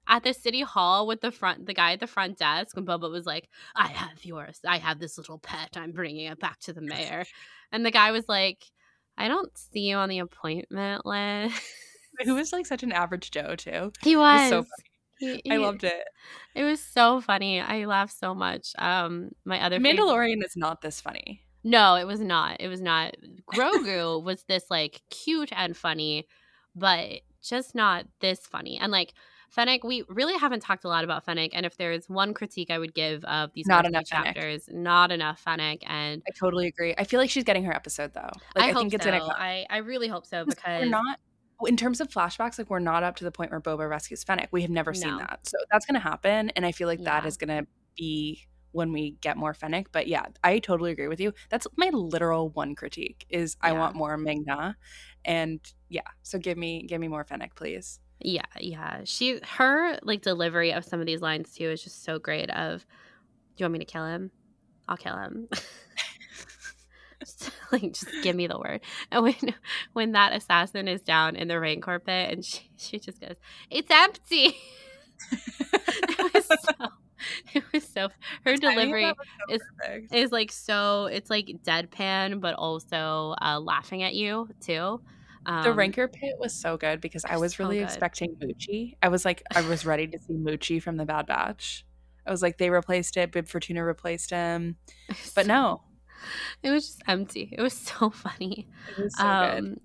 at the city hall with the front, the guy at the front desk, when Boba was like, "I have yours. I have this little pet. I'm bringing it back to the mayor," and the guy was like, "I don't see you on the appointment list." Who was like such an average Joe too. He was was. so He- I loved it. It was so funny. I laughed so much. Um, my other favorite- Mandalorian is not this funny. No, it was not. It was not. Grogu was this like cute and funny, but just not this funny. And like Fennec, we really haven't talked a lot about Fennec. And if there's one critique I would give of these Not enough Fennec. chapters, not enough Fennec. And I totally agree. I feel like she's getting her episode though. Like I, I, hope think it's so. gonna I, I really hope so because we're not in terms of flashbacks, like we're not up to the point where Boba rescues Fennec. We have never seen No. that. So that's gonna happen. And I feel like that Yeah. is gonna be when we get more Fennec. But yeah, I totally agree with you. That's my literal one critique is I Yeah. want more Ming-Na. And yeah, so give me give me more Fennec, please. Yeah, yeah. She her like delivery of some of these lines too is just so great of do you want me to kill him? I'll kill him. *laughs* like just give me the word. And when when that assassin is down in the rain pit and she, she just goes, It's empty. *laughs* it was *laughs* so *laughs* it was so her delivery so is perfect. is like so it's like deadpan but also uh, laughing at you too. Um, the Rancor Pit was so good because I was really so expecting Muchi. I was like, I was ready to see Muchi from the Bad Batch. I was like, they replaced it. Bib Fortuna replaced him, *laughs* but no, *laughs* it was just empty. It was so funny. It was so um, good.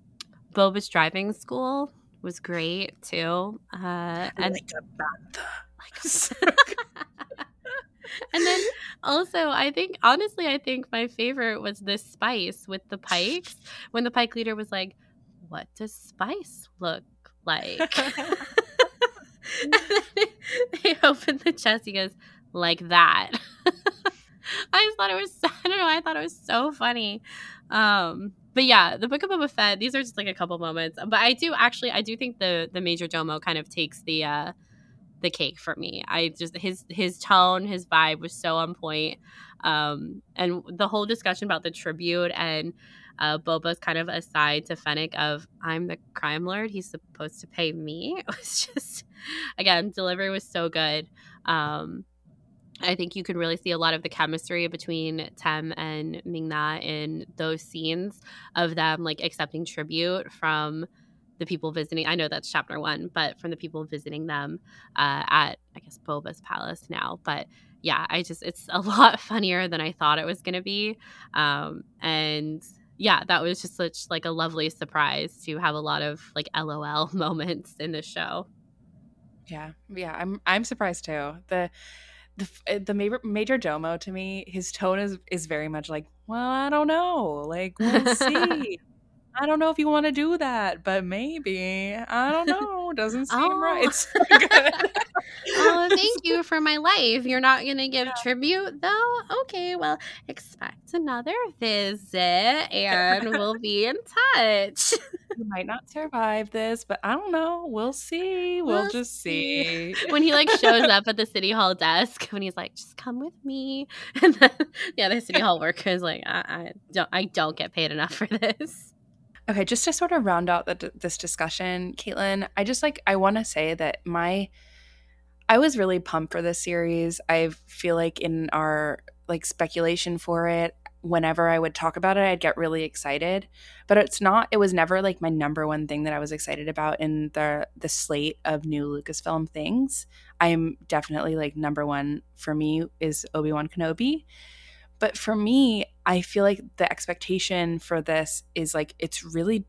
Boba's driving school was great too. Uh, and like. Like *laughs* and then also, I think honestly, I think my favorite was this spice with the pikes when the pike leader was like, "What does spice look like?" *laughs* they opened the chest. He goes, "Like that." *laughs* I just thought it was. I don't know. I thought it was so funny. Um, but yeah, the Book of Boba Fett. These are just like a couple moments. But I do actually, I do think the the Major Domo kind of takes the uh, the cake for me. I just his his tone, his vibe was so on point. Um, and the whole discussion about the tribute and uh, Boba's kind of aside to Fennec of I'm the crime lord. He's supposed to pay me. *laughs* It was just again delivery was so good. Um, I think you can really see a lot of the chemistry between Tem and Ming Na in those scenes of them like accepting tribute from the people visiting. I know that's chapter one, but from the people visiting them uh, at I guess Boba's palace now. But yeah, I just it's a *laughs* lot funnier than I thought it was going to be, um, and yeah, that was just such like a lovely surprise to have a lot of like LOL *laughs* moments in the show. Yeah, yeah, I'm I'm surprised too. The the eh, the major, major domo to me his tone is is very much like well i don't know like we'll *laughs* see i don't know if you want to do that but maybe i don't *laughs* know doesn't seem oh. right so oh thank *laughs* you for my life you're not gonna give yeah. tribute though okay well expect another visit and we'll *laughs* be in touch you might not survive this, but I don't know. We'll see. We'll, we'll just see. see. when he like shows up at the city hall desk, when he's like, "Just come with me," and then yeah, the city hall worker is like, I, "I don't, I don't get paid enough for this." Okay, just to sort of round out the, this discussion, Caitlin, I just like I want to say that my I was really pumped for this series. I feel like in our like speculation for it, whenever I would talk about it, I'd get really excited. But it's not it was never like my number one thing that I was excited about in the the slate of new Lucasfilm things. I'm definitely like number one for me is Obi-Wan Kenobi. But for me, I feel like the expectation for this is like it's really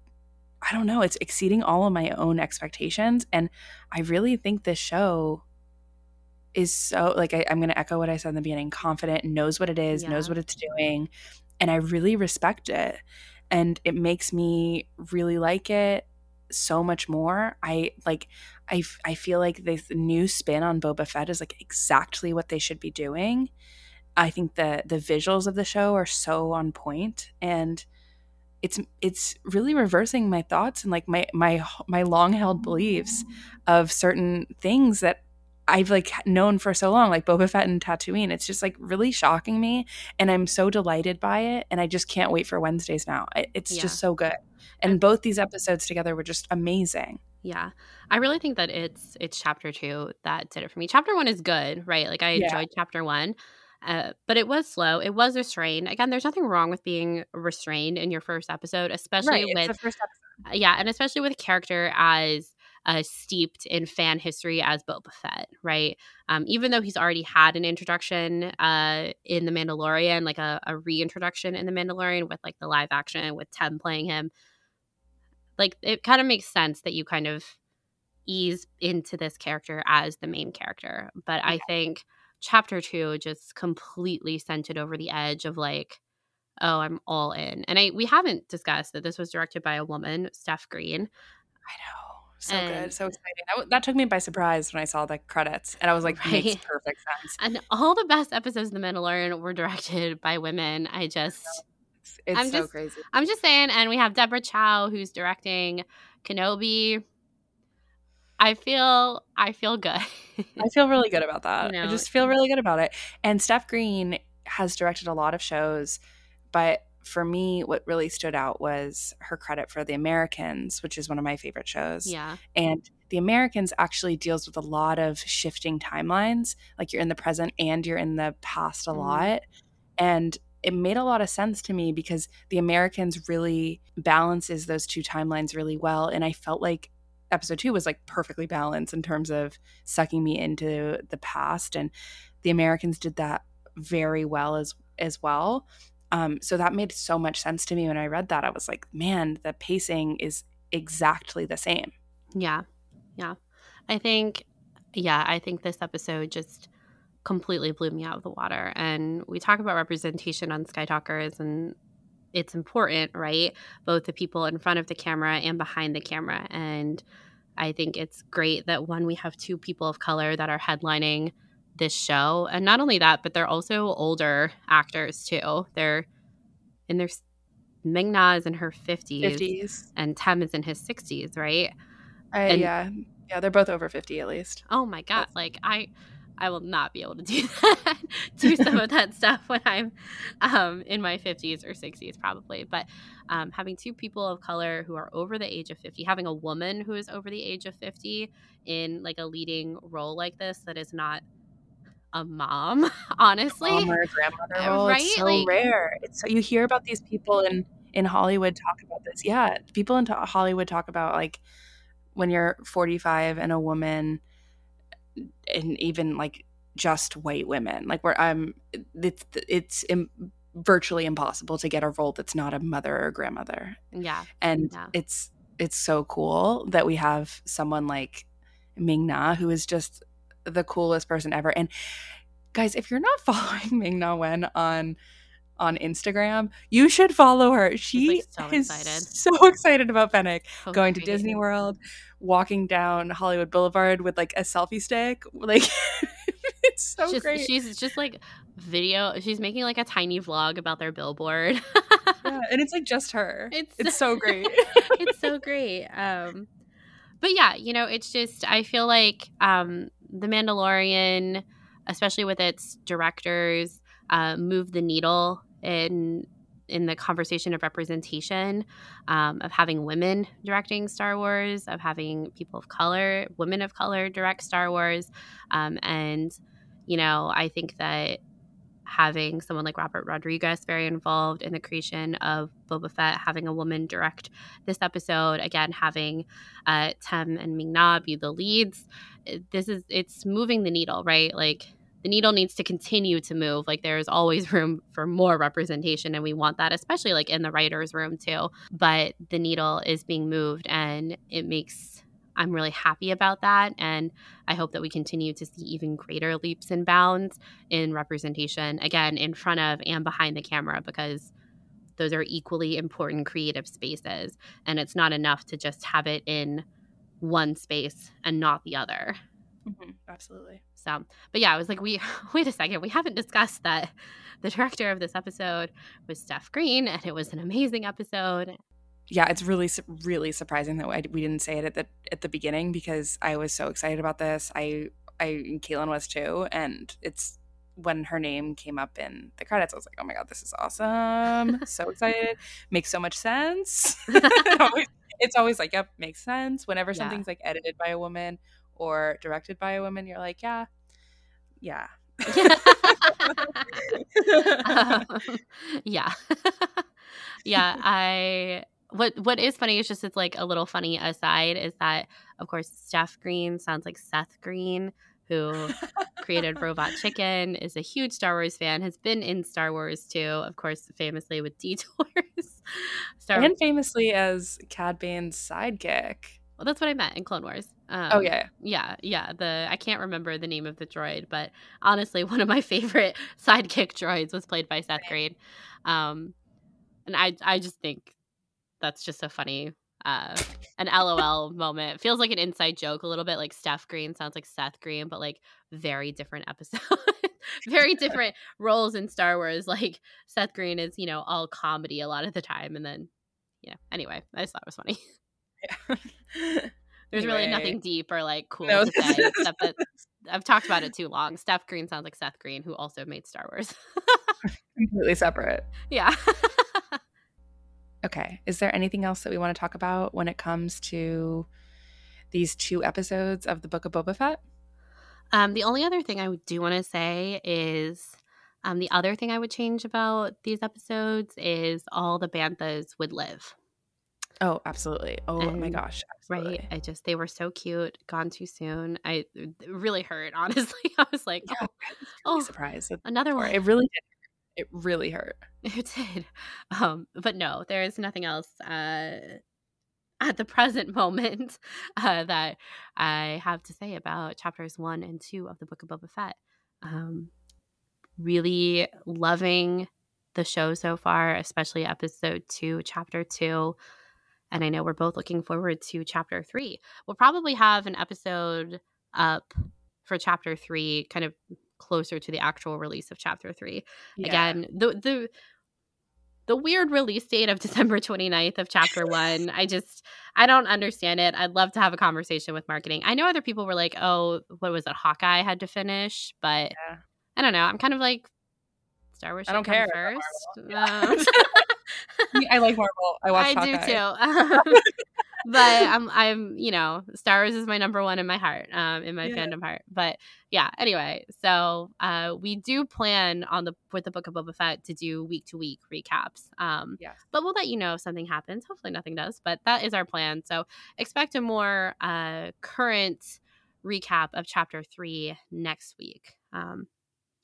I don't know, it's exceeding all of my own expectations and I really think this show is so like I, am going to echo what I said in the beginning confident, knows what it is, yeah. knows what it's doing. And I really respect it. And it makes me really like it so much more. I like, I, I feel like this new spin on Boba Fett is like exactly what they should be doing. I think the the visuals of the show are so on point and it's it's really reversing my thoughts and like my my my long held beliefs of certain things that I've like known for so long, like Boba Fett and Tatooine. It's just like really shocking me, and I'm so delighted by it, and I just can't wait for Wednesdays now. It's yeah. just so good, and both these episodes together were just amazing. Yeah, I really think that it's it's chapter two that did it for me. Chapter one is good, right? Like I enjoyed yeah. chapter one, uh, but it was slow. It was restrained. Again, there's nothing wrong with being restrained in your first episode, especially right, with first episode. yeah, and especially with a character as uh, steeped in fan history as Boba Fett, right? Um, even though he's already had an introduction uh, in The Mandalorian, like a, a, reintroduction in The Mandalorian with like the live action with Tem playing him, like it kind of makes sense that you kind of ease into this character as the main character. But yeah. I think chapter two just completely sent it over the edge of like, oh, I'm all in. And I we haven't discussed that this was directed by a woman, Steph Green. I know so and, good, so exciting. That, that, took me by surprise when I saw the credits, and I was like, right. "Makes perfect sense." And all the best episodes of The Mandalorian were directed by women. I just, it's, it's I'm so just, crazy. I'm just saying, and we have Deborah Chow who's directing Kenobi. I feel, I feel good. I feel really *laughs* good about that. Know, I just feel really good about it. And Steph Green has directed a lot of shows, but for me, what really stood out was her credit for The Americans, which is one of my favorite shows. Yeah. And The Americans actually deals with a lot of shifting timelines. Like you're in the present and you're in the past a Mhm. lot. And it made a lot of sense to me because The Americans really balances those two timelines really well. And I felt like episode two was like perfectly balanced in terms of sucking me into the past. And The Americans did that very well as as well. Um, so that made so much sense to me when I read that. I was like, man, the pacing is exactly the same. Yeah. Yeah. I think, yeah, I think this episode just completely blew me out of the water. And we talk about representation on Sky Talkers, and it's important, right? Both the people in front of the camera and behind the camera. And I think it's great that one, we have two people of color that are headlining this show. And not only that, but they're also older actors too. They're in their Ming-Na is in her 50s, 50s. and Tem is in his 60s, right? I, And- yeah. Yeah, they're both over 50 at least. Oh my god! Like I, I will not be able to do *laughs* that. do some of that stuff when I'm um, in my fifties or sixties, probably. But um, having two people of color who are over the age of fifty, having a woman who is over the age of fifty in like a leading role like this, that is not a mom. *laughs* Honestly, Mom or grandmother Uh, role. right? It's so Like- rare. It's so you hear about these people in in Hollywood talk about this. Yeah, people in Hollywood talk about like when you're 45 and a woman, and even like just white women. Like where I'm, it's it's Im- virtually impossible to get a role that's not a mother or grandmother, yeah, and Yeah. it's it's so cool that we have someone like Ming Na who is just the coolest person ever. And guys, if you're not *laughs* following Ming Na Wen on on Instagram, you should follow her. She like, so is excited. so *laughs* excited about Fennec So going to. Disney World, walking down Hollywood Boulevard with like a selfie stick. *laughs* Like it's so great. She's just like video. She's making like a tiny vlog about their billboard. yeah, and it's like just her. *laughs* It's- It's, so great. it's so great. Um, but yeah, you know, it's just I feel like um, the Mandalorian, especially with its directors, uh, move the needle in in the conversation of representation um, of having women directing Star Wars, of having people of color, women of color direct Star Wars, um, and you know, I think that having someone like Robert Rodriguez very involved in the creation of Boba Fett, having a woman direct this episode, again having uh, Tem and Ming Na be the leads. This is it's moving the needle, right? Like the needle needs to continue to move. Like there is always *laughs* room for more representation, and we want that, especially like in the writers' room too. But the needle is being moved, and it makes I'm really happy about that, and I hope that we continue to see even greater leaps and bounds in representation, again, in front of and behind the camera, because those are equally important creative spaces. And it's not enough to just have it in one space and not the other. Mhm, Absolutely. So, but yeah, I was like, we *laughs* wait a second, we haven't discussed that the director of this episode was Steph Green, and it was an amazing episode. yeah, it's really really surprising that we didn't say it at the at the beginning because I was so excited about this. I I and Caitlin was too, and it's when her name came up in the credits, I was like, oh my god, this is awesome! *laughs* so excited, makes so much sense. *laughs* Always- it's always like, yep, makes sense. Whenever Yeah. something's like edited by a woman or directed by a woman, you're like, yeah, yeah. *laughs* um, yeah *laughs* yeah i what what is funny is just it's like a little funny aside is that of course steph green sounds like seth green who created robot *laughs* chicken is a huge star wars fan has been in star wars too of course famously with detours star and famously as Cad Bane's sidekick. well, that's what i meant in clone wars um, oh yeah, yeah, yeah. The I can't remember the name of the droid, but honestly, *laughs* one of my favorite *laughs* sidekick droids was played by Seth Green, um, and I I just think that's just a funny uh, an LOL *laughs* moment. Feels like an inside joke a little bit. Like Steph Green sounds like Seth Green, but like very different episode, very different roles in Star Wars. Like Seth Green is you know all comedy a lot of the time, and then yeah. Anyway, I just thought it was funny. yeah. There's really Anyway. nothing deep or like cool No. to say *laughs* except that I've talked about it too long. Steph Green sounds like Seth Green, who also made Star Wars. *laughs* completely separate. yeah. *laughs* Okay. Is there anything else that we want to talk about when it comes to these two episodes of the Book of Boba Fett? Um, the only other thing I do want to say is um, the other thing I would change about these episodes is all the banthas would live. Oh, absolutely. Oh and, my gosh. Absolutely. Right. I just, they were so cute, gone too soon. I really hurt, *laughs* honestly. I was like, yeah, oh, really surprised. Another one. It really did. It really hurt. *laughs* It did. Um, but no, there is nothing else uh, at the present moment *laughs* uh, that I have to say about chapters one and two of the Book of Boba Fett. Um, really loving the show so far, especially episode two, chapter two. And I know we're both looking forward to chapter three. We'll probably have an episode up for chapter three, kind of closer to the actual release of chapter three. Yeah. Again, the the the weird release date of *laughs* December 29th of chapter one. I just, I don't understand it. I'd love to have a conversation with marketing. I know other people were like, oh, what was it? Hawkeye had to finish, but yeah. I don't know. I'm kind of like, Star Wars. I don't care. First. Um, *laughs* I like Marvel. I watch. I Hawkeye. do too. *laughs* but I'm I'm you know Star Wars is my number one in my heart, um, in my yeah. fandom heart. But yeah, anyway, so uh, we do plan on the with the Book of Boba Fett to do week to week recaps. Um, yeah, but we'll let you know if something happens. Hopefully, nothing does, but that is our plan. So expect a more uh, current recap of chapter three next week. Um,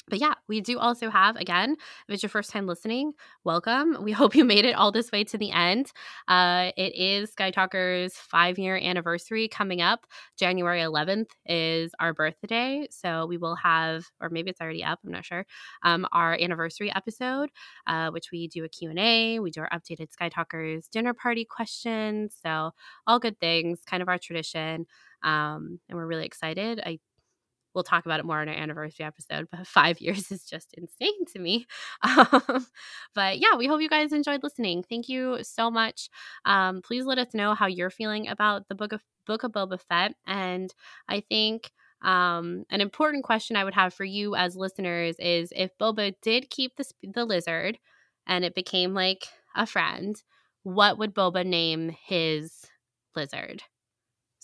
but yeah, we do also have, again, if it's your first time listening, welcome. We *laughs* hope you made it all this way to the end. Uh, it is Sky Talker's five year anniversary coming up. January 11th is our birthday. So we will have, or maybe it's already up, I'm not sure, um, our anniversary episode, uh, which we do a Q&A. We do our updated Sky Talkers dinner party questions. So all good things, kind of our tradition. Um, and we're really excited. I we'll talk about it more in our anniversary episode but five *laughs* years is just insane to me. *laughs* Um, but yeah we hope you guys enjoyed listening. Thank you so much. Um, please let us know how you're feeling about the book of book of boba fett and i think um, an important question i would have for you as listeners is if boba did keep the, the lizard and it became like a friend what would boba name his lizard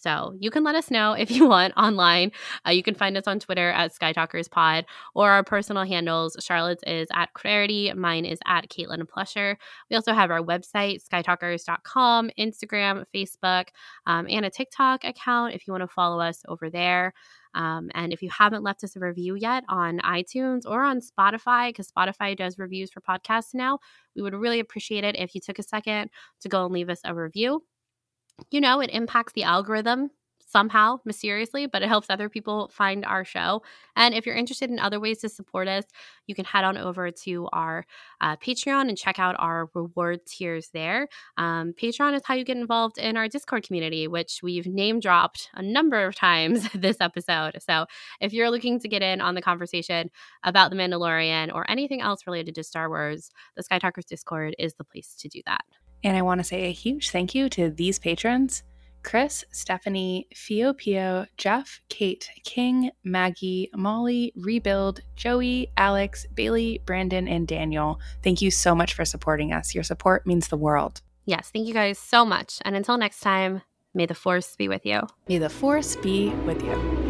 so you can let us know if you want online. Uh, you can find us on Twitter at SkyTalkersPod or our personal handles. Charlotte's is at Clarity. Mine is at Caitlin Plusher. We also have our website, skytalkers.com, Instagram, Facebook, um, and a TikTok account if you want to follow us over there. Um, and if you haven't left us a review yet on iTunes or on Spotify, because Spotify does reviews for podcasts now, we would really appreciate it if you took a second to go and leave us a review you know, it impacts the algorithm somehow mysteriously, but it helps other people find our show. And if you're interested in other ways to support us, you can head on over to our uh, Patreon and check out our reward tiers there. Um, Patreon is how you get involved in our Discord community, which we've name dropped a number of times *laughs* this episode. So if you're looking to get in on the conversation about The Mandalorian or anything else related to Star Wars, the Sky Talkers Discord is the place to do that. And I want to say a huge thank you to these patrons Chris, Stephanie, Fio Pio, Jeff, Kate, King, Maggie, Molly, Rebuild, Joey, Alex, Bailey, Brandon, and Daniel. Thank you so much for supporting us. Your support means the world. Yes, thank you guys so much. And until next time, may the force be with you. May the force be with you.